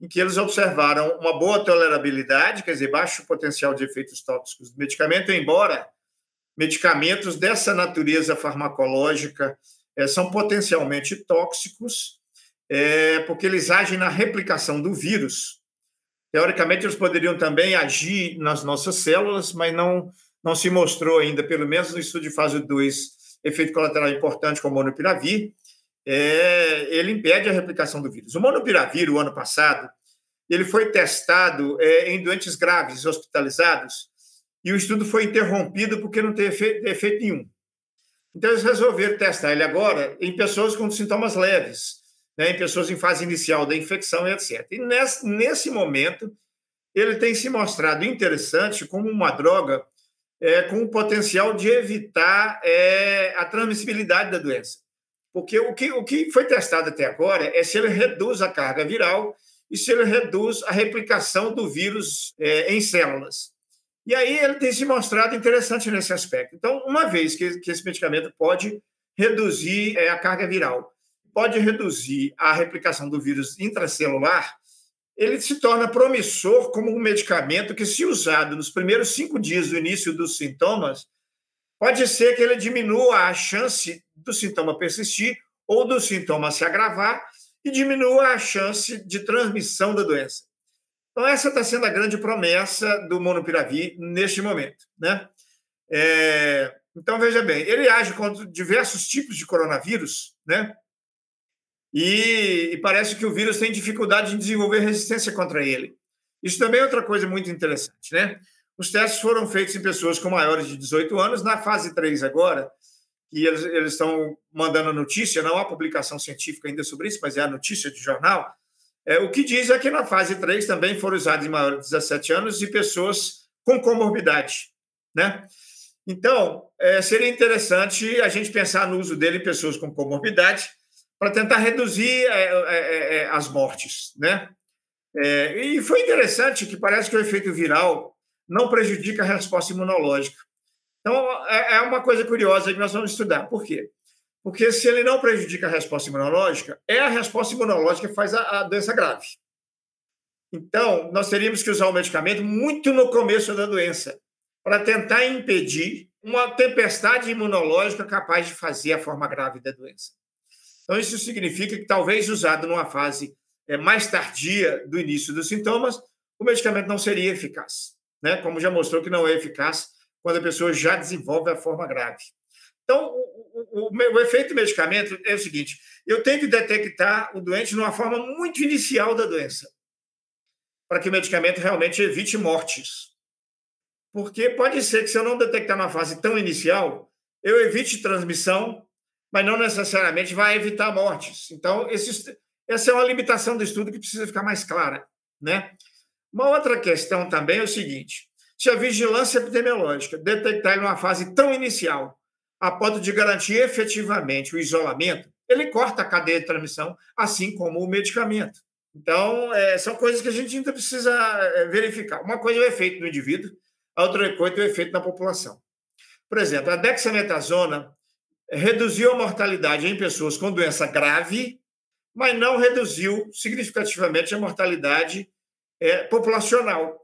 em que eles observaram uma boa tolerabilidade, quer dizer, baixo potencial de efeitos tóxicos do medicamento, embora medicamentos dessa natureza farmacológica é, são potencialmente tóxicos, é, porque eles agem na replicação do vírus. Teoricamente, eles poderiam também agir nas nossas células, mas não, não se mostrou ainda, pelo menos no estudo de fase 2, efeito colateral importante com o monopiravir é, ele impede a replicação do vírus. O monopiravir, o ano passado, ele foi testado é, em doentes graves hospitalizados e o estudo foi interrompido porque não teve efeito, efeito nenhum. Então, eles resolveram testar ele agora em pessoas com sintomas leves, né, em pessoas em fase inicial da infecção, etc. E nesse, nesse momento, ele tem se mostrado interessante como uma droga é, com o potencial de evitar é, a transmissibilidade da doença. Porque o que, o que foi testado até agora é se ele reduz a carga viral e se ele reduz a replicação do vírus é, em células. E aí ele tem se mostrado interessante nesse aspecto. Então, uma vez que, que esse medicamento pode reduzir é, a carga viral, pode reduzir a replicação do vírus intracelular, ele se torna promissor como um medicamento que, se usado nos primeiros cinco dias do início dos sintomas, pode ser que ele diminua a chance do sintoma persistir ou do sintoma se agravar e diminua a chance de transmissão da doença. Então, essa está sendo a grande promessa do monopiravir neste momento. Né? É, então, veja bem, ele age contra diversos tipos de coronavírus, né? E, e, parece que o vírus tem dificuldade em desenvolver resistência contra ele. Isso também é outra coisa muito interessante, né? Os testes foram feitos em pessoas com maiores de 18 anos. Na fase 3 agora, e eles, eles estão mandando a notícia, não há publicação científica ainda sobre isso, mas é a notícia de jornal. É, o que diz é que na fase 3 também foram usados maiores de 17 anos e pessoas com comorbidade. Né? Então, é, seria interessante a gente pensar no uso dele em pessoas com comorbidade para tentar reduzir é, é, é as mortes. Né? É, e foi interessante que parece que o efeito viral não prejudica a resposta imunológica. Então, é, é uma coisa curiosa que nós vamos estudar. Por quê? Porque se ele não prejudica a resposta imunológica, é a resposta imunológica que faz a, a doença grave. Então, nós teríamos que usar o medicamento muito no começo da doença, para tentar impedir uma tempestade imunológica capaz de fazer a forma grave da doença. Então, isso significa que, talvez usado numa fase é, mais tardia do início dos sintomas, o medicamento não seria eficaz né? como já mostrou que não é eficaz quando a pessoa já desenvolve a forma grave. Então, o, o, o, o efeito do medicamento é o seguinte: eu tenho que detectar o doente numa forma muito inicial da doença, para que o medicamento realmente evite mortes. Porque pode ser que, se eu não detectar na fase tão inicial, eu evite transmissão, mas não necessariamente vai evitar mortes. Então, essa é uma limitação do estudo que precisa ficar mais clara. Né? Uma outra questão também é o seguinte: se a vigilância epidemiológica detectar em uma fase tão inicial, a ponto de garantir efetivamente o isolamento, ele corta a cadeia de transmissão, assim como o medicamento. Então, é, são coisas que a gente ainda precisa é, verificar. Uma coisa é o efeito no indivíduo, a outra coisa é o efeito na população. Por exemplo, a dexametasona reduziu a mortalidade em pessoas com doença grave, mas não reduziu significativamente a mortalidade é, populacional.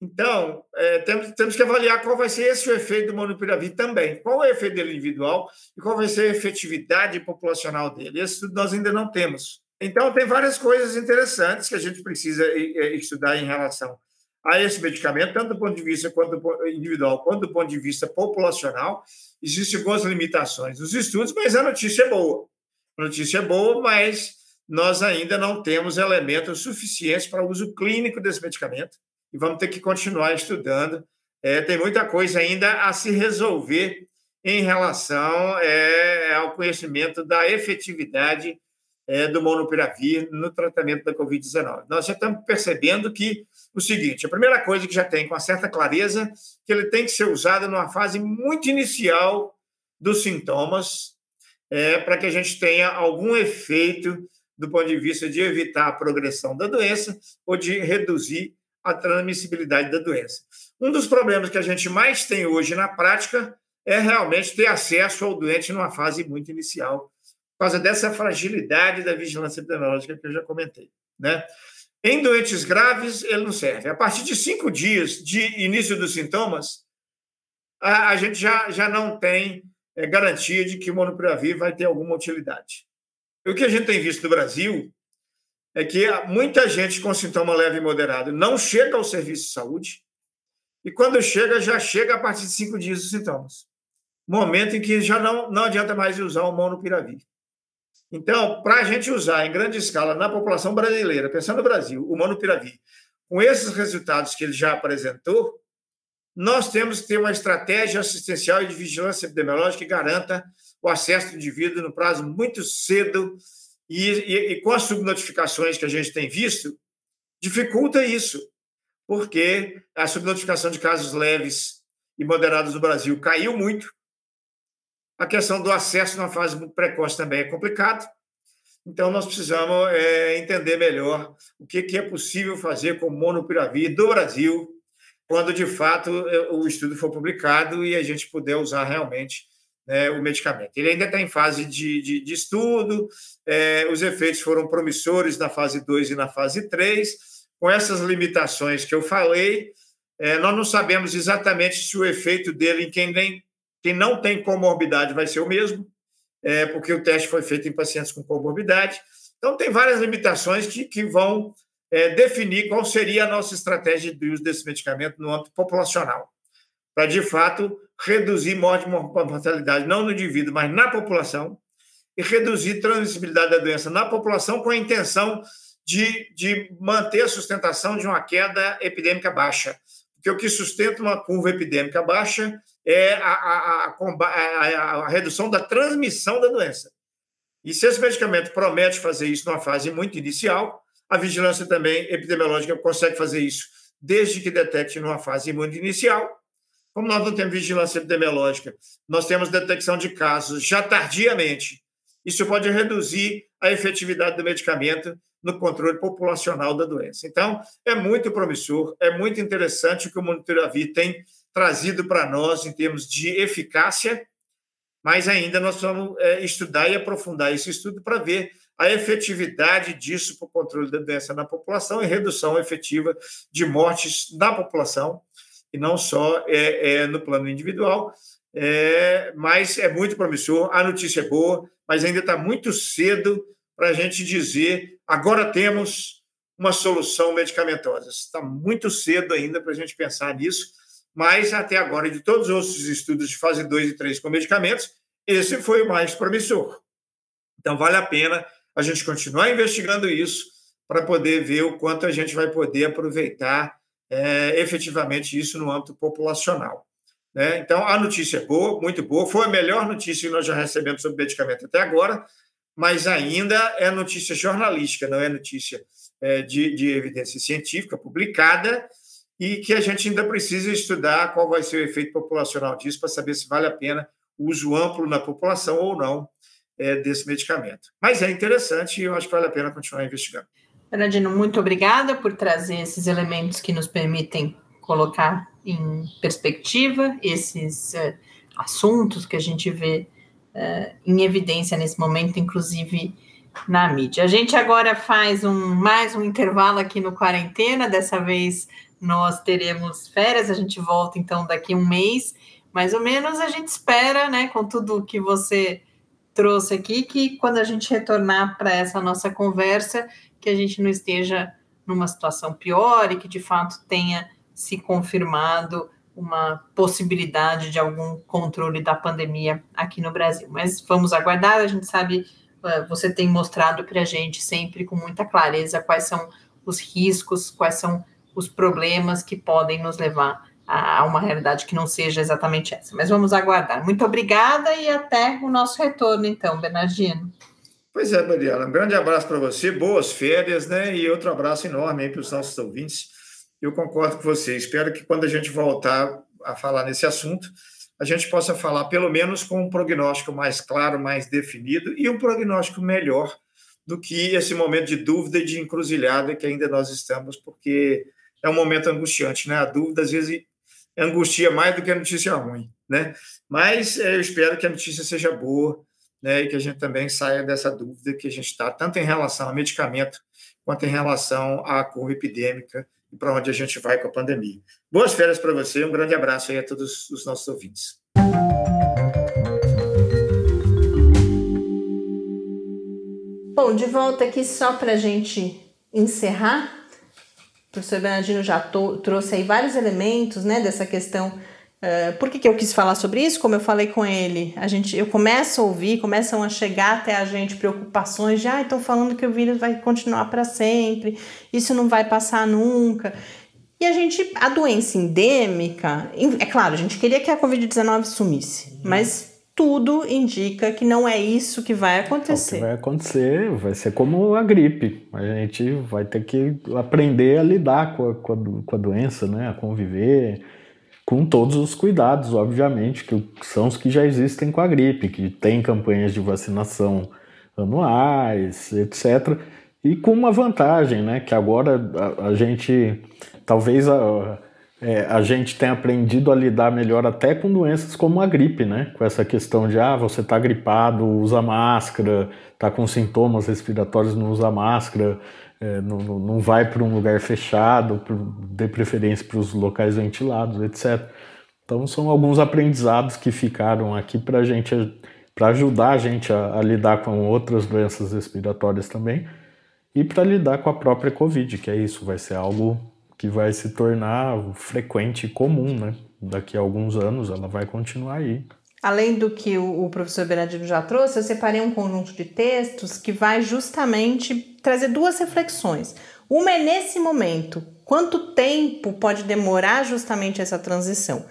Então, é, temos, temos que avaliar qual vai ser esse o efeito do monopiravir também. Qual é o efeito dele individual e qual vai ser a efetividade populacional dele. Isso nós ainda não temos. Então, tem várias coisas interessantes que a gente precisa estudar em relação a esse medicamento, tanto do ponto de vista quanto individual, quanto do ponto de vista populacional. Existem algumas limitações nos estudos, mas a notícia é boa. A notícia é boa, mas nós ainda não temos elementos suficientes para o uso clínico desse medicamento e vamos ter que continuar estudando. É, tem muita coisa ainda a se resolver em relação é, ao conhecimento da efetividade é, do monopiravir no tratamento da Covid-19. Nós já estamos percebendo que o seguinte: a primeira coisa que já tem com uma certa clareza que ele tem que ser usado numa fase muito inicial dos sintomas é, para que a gente tenha algum efeito do ponto de vista de evitar a progressão da doença ou de reduzir a transmissibilidade da doença. Um dos problemas que a gente mais tem hoje na prática é realmente ter acesso ao doente numa fase muito inicial, por causa dessa fragilidade da vigilância epidemiológica que eu já comentei. Né? Em doentes graves, ele não serve. A partir de cinco dias de início dos sintomas, a, a gente já, já não tem é, garantia de que o monopiravir vai ter alguma utilidade. O que a gente tem visto no Brasil é que muita gente com sintoma leve e moderado não chega ao serviço de saúde e quando chega, já chega a partir de cinco dias dos sintomas. Momento em que já não, não adianta mais usar o monopiravir. Então, para a gente usar em grande escala na população brasileira, pensando no Brasil, o monopiravir, com esses resultados que ele já apresentou, nós temos que ter uma estratégia assistencial e de vigilância epidemiológica que garanta o acesso do indivíduo no prazo muito cedo e, e, e com as subnotificações que a gente tem visto, dificulta isso, porque a subnotificação de casos leves e moderados no Brasil caiu muito, a questão do acesso numa fase muito precoce também é complicado. Então, nós precisamos é, entender melhor o que, que é possível fazer com monopiravir do Brasil, quando de fato é, o estudo for publicado e a gente puder usar realmente né, o medicamento. Ele ainda está em fase de, de, de estudo, é, os efeitos foram promissores na fase 2 e na fase 3. Com essas limitações que eu falei, é, nós não sabemos exatamente se o efeito dele em quem nem quem não tem comorbidade vai ser o mesmo, é, porque o teste foi feito em pacientes com comorbidade. Então, tem várias limitações que, que vão é, definir qual seria a nossa estratégia de uso desse medicamento no âmbito populacional, para, de fato, reduzir morte e mortalidade, não no indivíduo, mas na população, e reduzir transmissibilidade da doença na população com a intenção de, de manter a sustentação de uma queda epidêmica baixa. Porque o que sustenta uma curva epidêmica baixa é a, a, a, a, redução da transmissão da doença. E se esse medicamento promete fazer isso numa fase muito inicial, a vigilância também epidemiológica consegue fazer isso desde que detecte numa fase muito inicial. Como nós não temos vigilância epidemiológica, nós temos detecção de casos já tardiamente. Isso pode reduzir a efetividade do medicamento no controle populacional da doença. Então, é muito promissor, é muito interessante o que o Monitoravir tem trazido para nós em termos de eficácia, mas ainda nós vamos é, estudar e aprofundar esse estudo para ver a efetividade disso para o controle da doença na população e redução efetiva de mortes na população, e não só é, é no plano individual. É, mas é muito promissor, a notícia é boa, mas ainda está muito cedo para a gente dizer agora temos uma solução medicamentosa. Está muito cedo ainda para a gente pensar nisso mas até agora, de todos os outros estudos de fase 2 e 3 com medicamentos, esse foi o mais promissor. Então, vale a pena a gente continuar investigando isso para poder ver o quanto a gente vai poder aproveitar é, efetivamente isso no âmbito populacional. Né? Então, a notícia é boa, muito boa, foi a melhor notícia que nós já recebemos sobre medicamento até agora, mas ainda é notícia jornalística, não é notícia é, de, de evidência científica publicada, e que a gente ainda precisa estudar qual vai ser o efeito populacional disso para saber se vale a pena o uso amplo na população ou não é, desse medicamento. Mas é interessante e eu acho que vale a pena continuar investigando. Bernardino, muito obrigada por trazer esses elementos que nos permitem colocar em perspectiva esses é, assuntos que a gente vê é, em evidência nesse momento, inclusive na mídia. A gente agora faz um mais um intervalo aqui no quarentena, dessa vez nós teremos férias, a gente volta então daqui um mês, mais ou menos, a gente espera, né, com tudo que você trouxe aqui, que quando a gente retornar para essa nossa conversa, que a gente não esteja numa situação pior e que de fato tenha se confirmado uma possibilidade de algum controle da pandemia aqui no Brasil. Mas vamos aguardar, a gente sabe, eh, você tem mostrado para a gente sempre com muita clareza quais são os riscos, quais são os problemas que podem nos levar a uma realidade que não seja exatamente essa. Mas vamos aguardar. Muito obrigada e até o nosso retorno, então, Bernardino. Pois é, Mariana. Um grande abraço para você, boas férias, né? E outro abraço enorme para os nossos ouvintes. Eu concordo com você. Espero que quando a gente voltar a falar nesse assunto, a gente possa falar, pelo menos, com um prognóstico mais claro, mais definido e um prognóstico melhor do que esse momento de dúvida e de encruzilhada que ainda nós estamos, porque é um momento angustiante, né? A dúvida, às vezes, angustia mais do que a notícia ruim, né? Mas é, eu espero que a notícia seja boa, né? E que a gente também saia dessa dúvida que a gente está, tanto em relação a medicamento, quanto em relação à curva epidêmica e para onde a gente vai com a pandemia. Boas férias para você, um grande abraço aí a todos os nossos ouvintes. Bom, de volta aqui só para a gente encerrar. O professor Bernardino já trouxe aí vários elementos né, dessa questão. Uh, por que, que eu quis falar sobre isso? Como eu falei com ele, a gente, eu começo a ouvir, começam a chegar até a gente preocupações de ah, estão falando que o vírus vai continuar para sempre, isso não vai passar nunca. E a gente, a doença endêmica, é claro, a gente queria que a Covid-19 sumisse, uhum. mas tudo indica que não é isso que vai acontecer. É o que vai acontecer vai ser como a gripe. A gente vai ter que aprender a lidar com a, com a, com a doença, né? a conviver com todos os cuidados, obviamente, que são os que já existem com a gripe, que tem campanhas de vacinação anuais, etc. E com uma vantagem, né? Que agora a, a gente talvez a, é, a gente tem aprendido a lidar melhor até com doenças como a gripe, né? Com essa questão de, ah, você está gripado, usa máscara, está com sintomas respiratórios, não usa máscara, é, não, não vai para um lugar fechado, dê preferência para os locais ventilados, etc. Então, são alguns aprendizados que ficaram aqui para gente, para ajudar a gente a, a lidar com outras doenças respiratórias também e para lidar com a própria Covid, que é isso, vai ser algo que vai se tornar frequente e comum, né? Daqui a alguns anos ela vai continuar aí. Além do que o, professor Bernardino já trouxe, eu separei um conjunto de textos que vai justamente trazer duas reflexões. Uma é nesse momento, quanto tempo pode demorar justamente essa transição?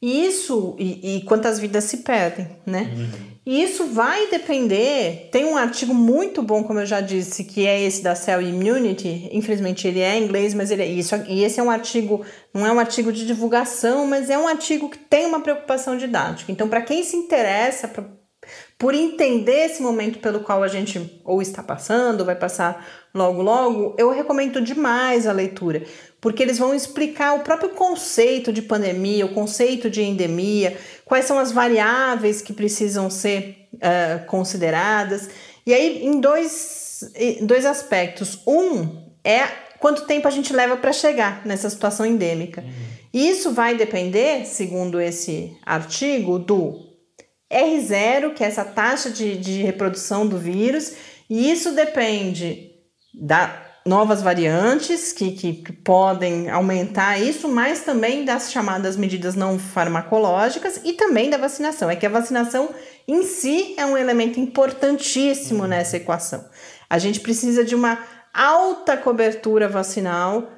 E isso, e, e quantas vidas se perdem, né? Uhum. E isso vai depender. Tem um artigo muito bom, como eu já disse, que é esse da Cell Immunity. Infelizmente ele é em inglês, mas ele é isso. E esse é um artigo, não é um artigo de divulgação, mas é um artigo que tem uma preocupação didática. Então, para quem se interessa por entender esse momento pelo qual a gente ou está passando, vai passar logo logo, eu recomendo demais a leitura, porque eles vão explicar o próprio conceito de pandemia, o conceito de endemia, quais são as variáveis que precisam ser uh, consideradas. E aí, em dois, em dois aspectos. Um é quanto tempo a gente leva para chegar nessa situação endêmica. Uhum. Isso vai depender, segundo esse artigo, do R0, que é essa taxa de, de reprodução do vírus, e isso depende da novas variantes que, que, que, podem aumentar isso, mas também das chamadas medidas não farmacológicas e também da vacinação. É que a vacinação em si é um elemento importantíssimo nessa equação. A gente precisa de uma alta cobertura vacinal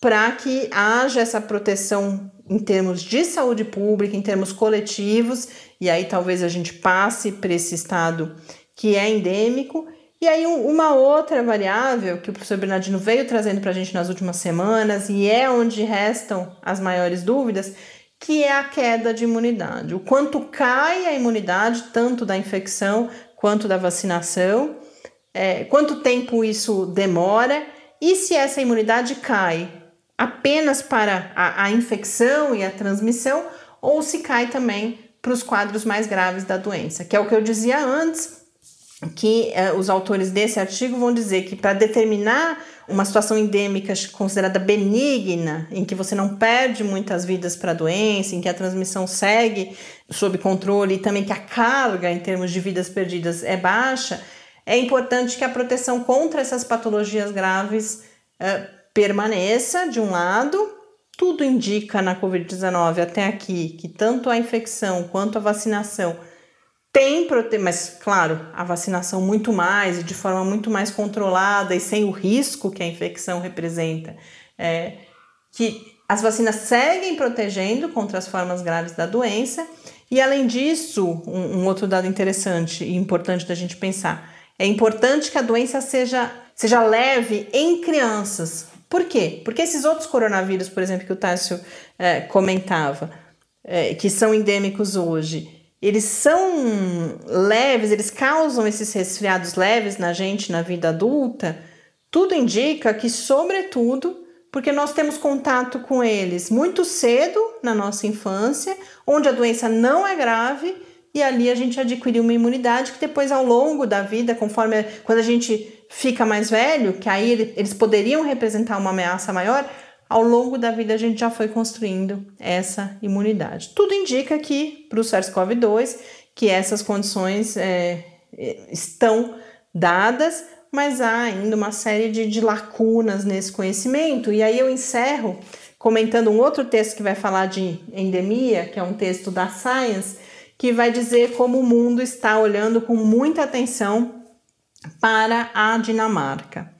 para que haja essa proteção em termos de saúde pública, em termos coletivos, e aí talvez a gente passe para esse estado que é endêmico. E aí, uma outra variável que o professor Bernardino veio trazendo para a gente nas últimas semanas, e é onde restam as maiores dúvidas, que é a queda de imunidade. O quanto cai a imunidade, tanto da infecção quanto da vacinação, é, quanto tempo isso demora, e se essa imunidade cai apenas para a, a infecção e a transmissão, ou se cai também para os quadros mais graves da doença, que é o que eu dizia antes que uh, os autores desse artigo vão dizer que para determinar uma situação endêmica considerada benigna, em que você não perde muitas vidas para a doença, em que a transmissão segue sob controle e também que a carga em termos de vidas perdidas é baixa, é importante que a proteção contra essas patologias graves uh, permaneça, de um lado. Tudo indica na Covid-19 até aqui que tanto a infecção quanto a vacinação tem proteína, mas claro, a vacinação muito mais e de forma muito mais controlada e sem o risco que a infecção representa, é, que as vacinas seguem protegendo contra as formas graves da doença. E além disso, um, um outro dado interessante e importante da gente pensar, é importante que a doença seja, seja leve em crianças. Por quê? Porque esses outros coronavírus, por exemplo, que o Tássio é, comentava, é, que são endêmicos hoje, eles são leves, eles causam esses resfriados leves na gente na vida adulta, tudo indica que, sobretudo, porque nós temos contato com eles muito cedo na nossa infância, onde a doença não é grave e ali a gente adquiriu uma imunidade que depois ao longo da vida, conforme quando a gente fica mais velho, que aí eles poderiam representar uma ameaça maior, ao longo da vida a gente já foi construindo essa imunidade. Tudo indica que para o SARS-CoV-2 que essas condições é, é, estão dadas, mas há ainda uma série de, de lacunas nesse conhecimento. E aí eu encerro comentando um outro texto que vai falar de endemia, que é um texto da Science, que vai dizer como o mundo está olhando com muita atenção para a Dinamarca.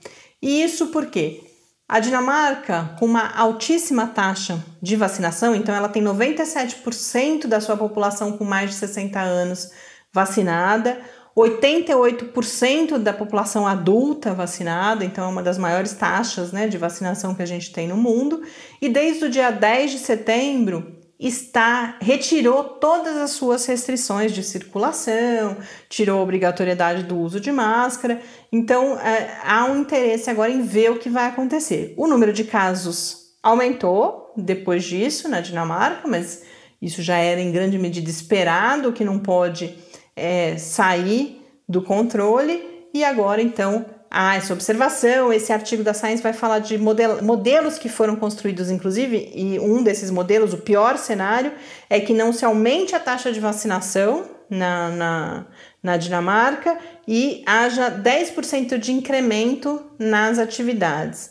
E isso porque a Dinamarca, com uma altíssima taxa de vacinação, então ela tem 97% da sua população com mais de 60 anos vacinada, 88% da população adulta vacinada, então é uma das maiores taxas né, de vacinação que a gente tem no mundo. E desde o dia 10 de setembro, está retirou todas as suas restrições de circulação, tirou a obrigatoriedade do uso de máscara. Então, é, há um interesse agora em ver o que vai acontecer. O número de casos aumentou depois disso na Dinamarca, mas isso já era em grande medida esperado, que não pode é, sair do controle. E agora, então, há essa observação. Esse artigo da Science vai falar de model modelos que foram construídos, inclusive, e um desses modelos, o pior cenário, é que não se aumente a taxa de vacinação na, na, na Dinamarca e haja 10% de incremento nas atividades.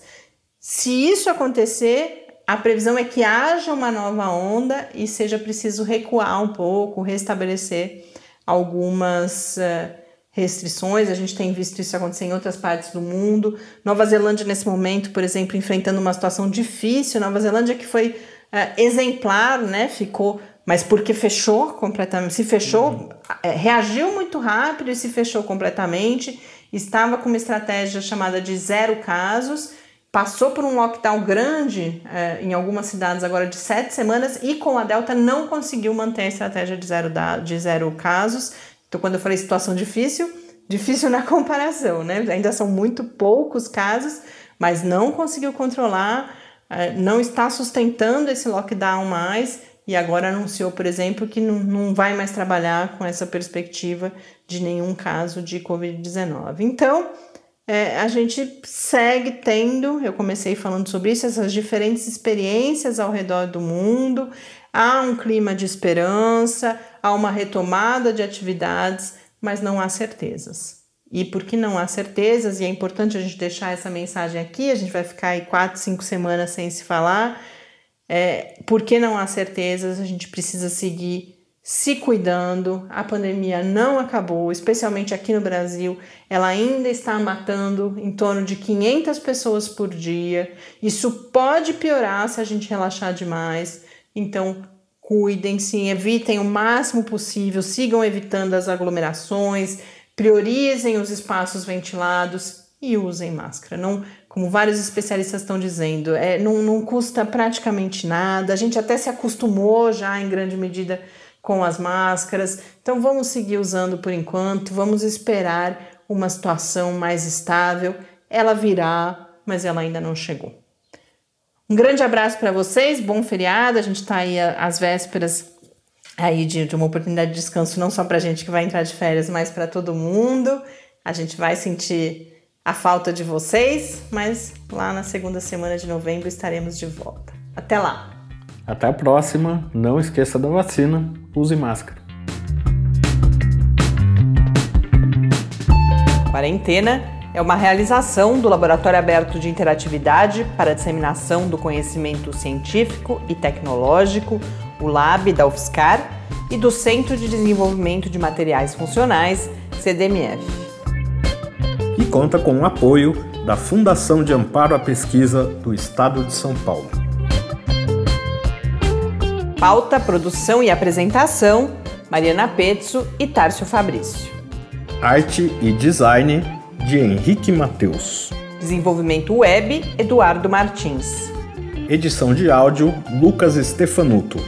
Se isso acontecer, a previsão é que haja uma nova onda e seja preciso recuar um pouco, restabelecer algumas. Uh, restrições, a gente tem visto isso acontecer em outras partes do mundo. Nova Zelândia, nesse momento, por exemplo, enfrentando uma situação difícil. Nova Zelândia que foi uh, exemplar, né? Ficou, mas porque fechou completamente, se fechou, uhum. uh, reagiu muito rápido e se fechou completamente. Estava com uma estratégia chamada de zero casos. Passou por um lockdown grande uh, em algumas cidades agora de sete semanas e com a Delta não conseguiu manter a estratégia de zero, de zero casos então, quando eu falei situação difícil, difícil [laughs] na comparação, né? Ainda são muito poucos casos, mas não conseguiu controlar, eh, não está sustentando esse lockdown mais e agora anunciou, por exemplo, que não, não vai mais trabalhar com essa perspectiva de nenhum caso de Covid-19. Então, é, a gente segue tendo, eu comecei falando sobre isso, essas diferentes experiências ao redor do mundo, há um clima de esperança, há uma retomada de atividades, mas não há certezas. E porque não há certezas, e é importante a gente deixar essa mensagem aqui, a gente vai ficar aí quatro, cinco semanas sem se falar, é, porque não há certezas, a gente precisa seguir se cuidando. A pandemia não acabou, especialmente aqui no Brasil. Ela ainda está matando em torno de 500 pessoas por dia. Isso pode piorar se a gente relaxar demais. Então, cuidem-se, evitem o máximo possível, sigam evitando as aglomerações, priorizem os espaços ventilados e usem máscara. Não, como vários especialistas estão dizendo, é, não, não custa praticamente nada. A gente até se acostumou já em grande medida com as máscaras. Então vamos seguir usando por enquanto, vamos esperar uma situação mais estável. Ela virá, mas ela ainda não chegou. Um grande abraço para vocês, bom feriado. A gente está aí às vésperas aí de, de, uma oportunidade de descanso não só para a gente que vai entrar de férias, mas para todo mundo. A gente vai sentir a falta de vocês, mas lá na segunda semana de novembro estaremos de volta. Até lá! Até a próxima. Não esqueça da vacina. Use máscara. Quarentena é uma realização do Laboratório Aberto de Interatividade para a Disseminação do Conhecimento Científico e Tecnológico, o LAB da UFSCar, e do Centro de Desenvolvimento de Materiais Funcionais, CDMF. E conta com o apoio da Fundação de Amparo à Pesquisa do Estado de São Paulo. Pauta, produção e apresentação: Mariana Pezzo e Tárcio Fabrício. Arte e design de Henrique Mateus. Desenvolvimento web, Eduardo Martins. Edição de áudio, Lucas Stefanuto.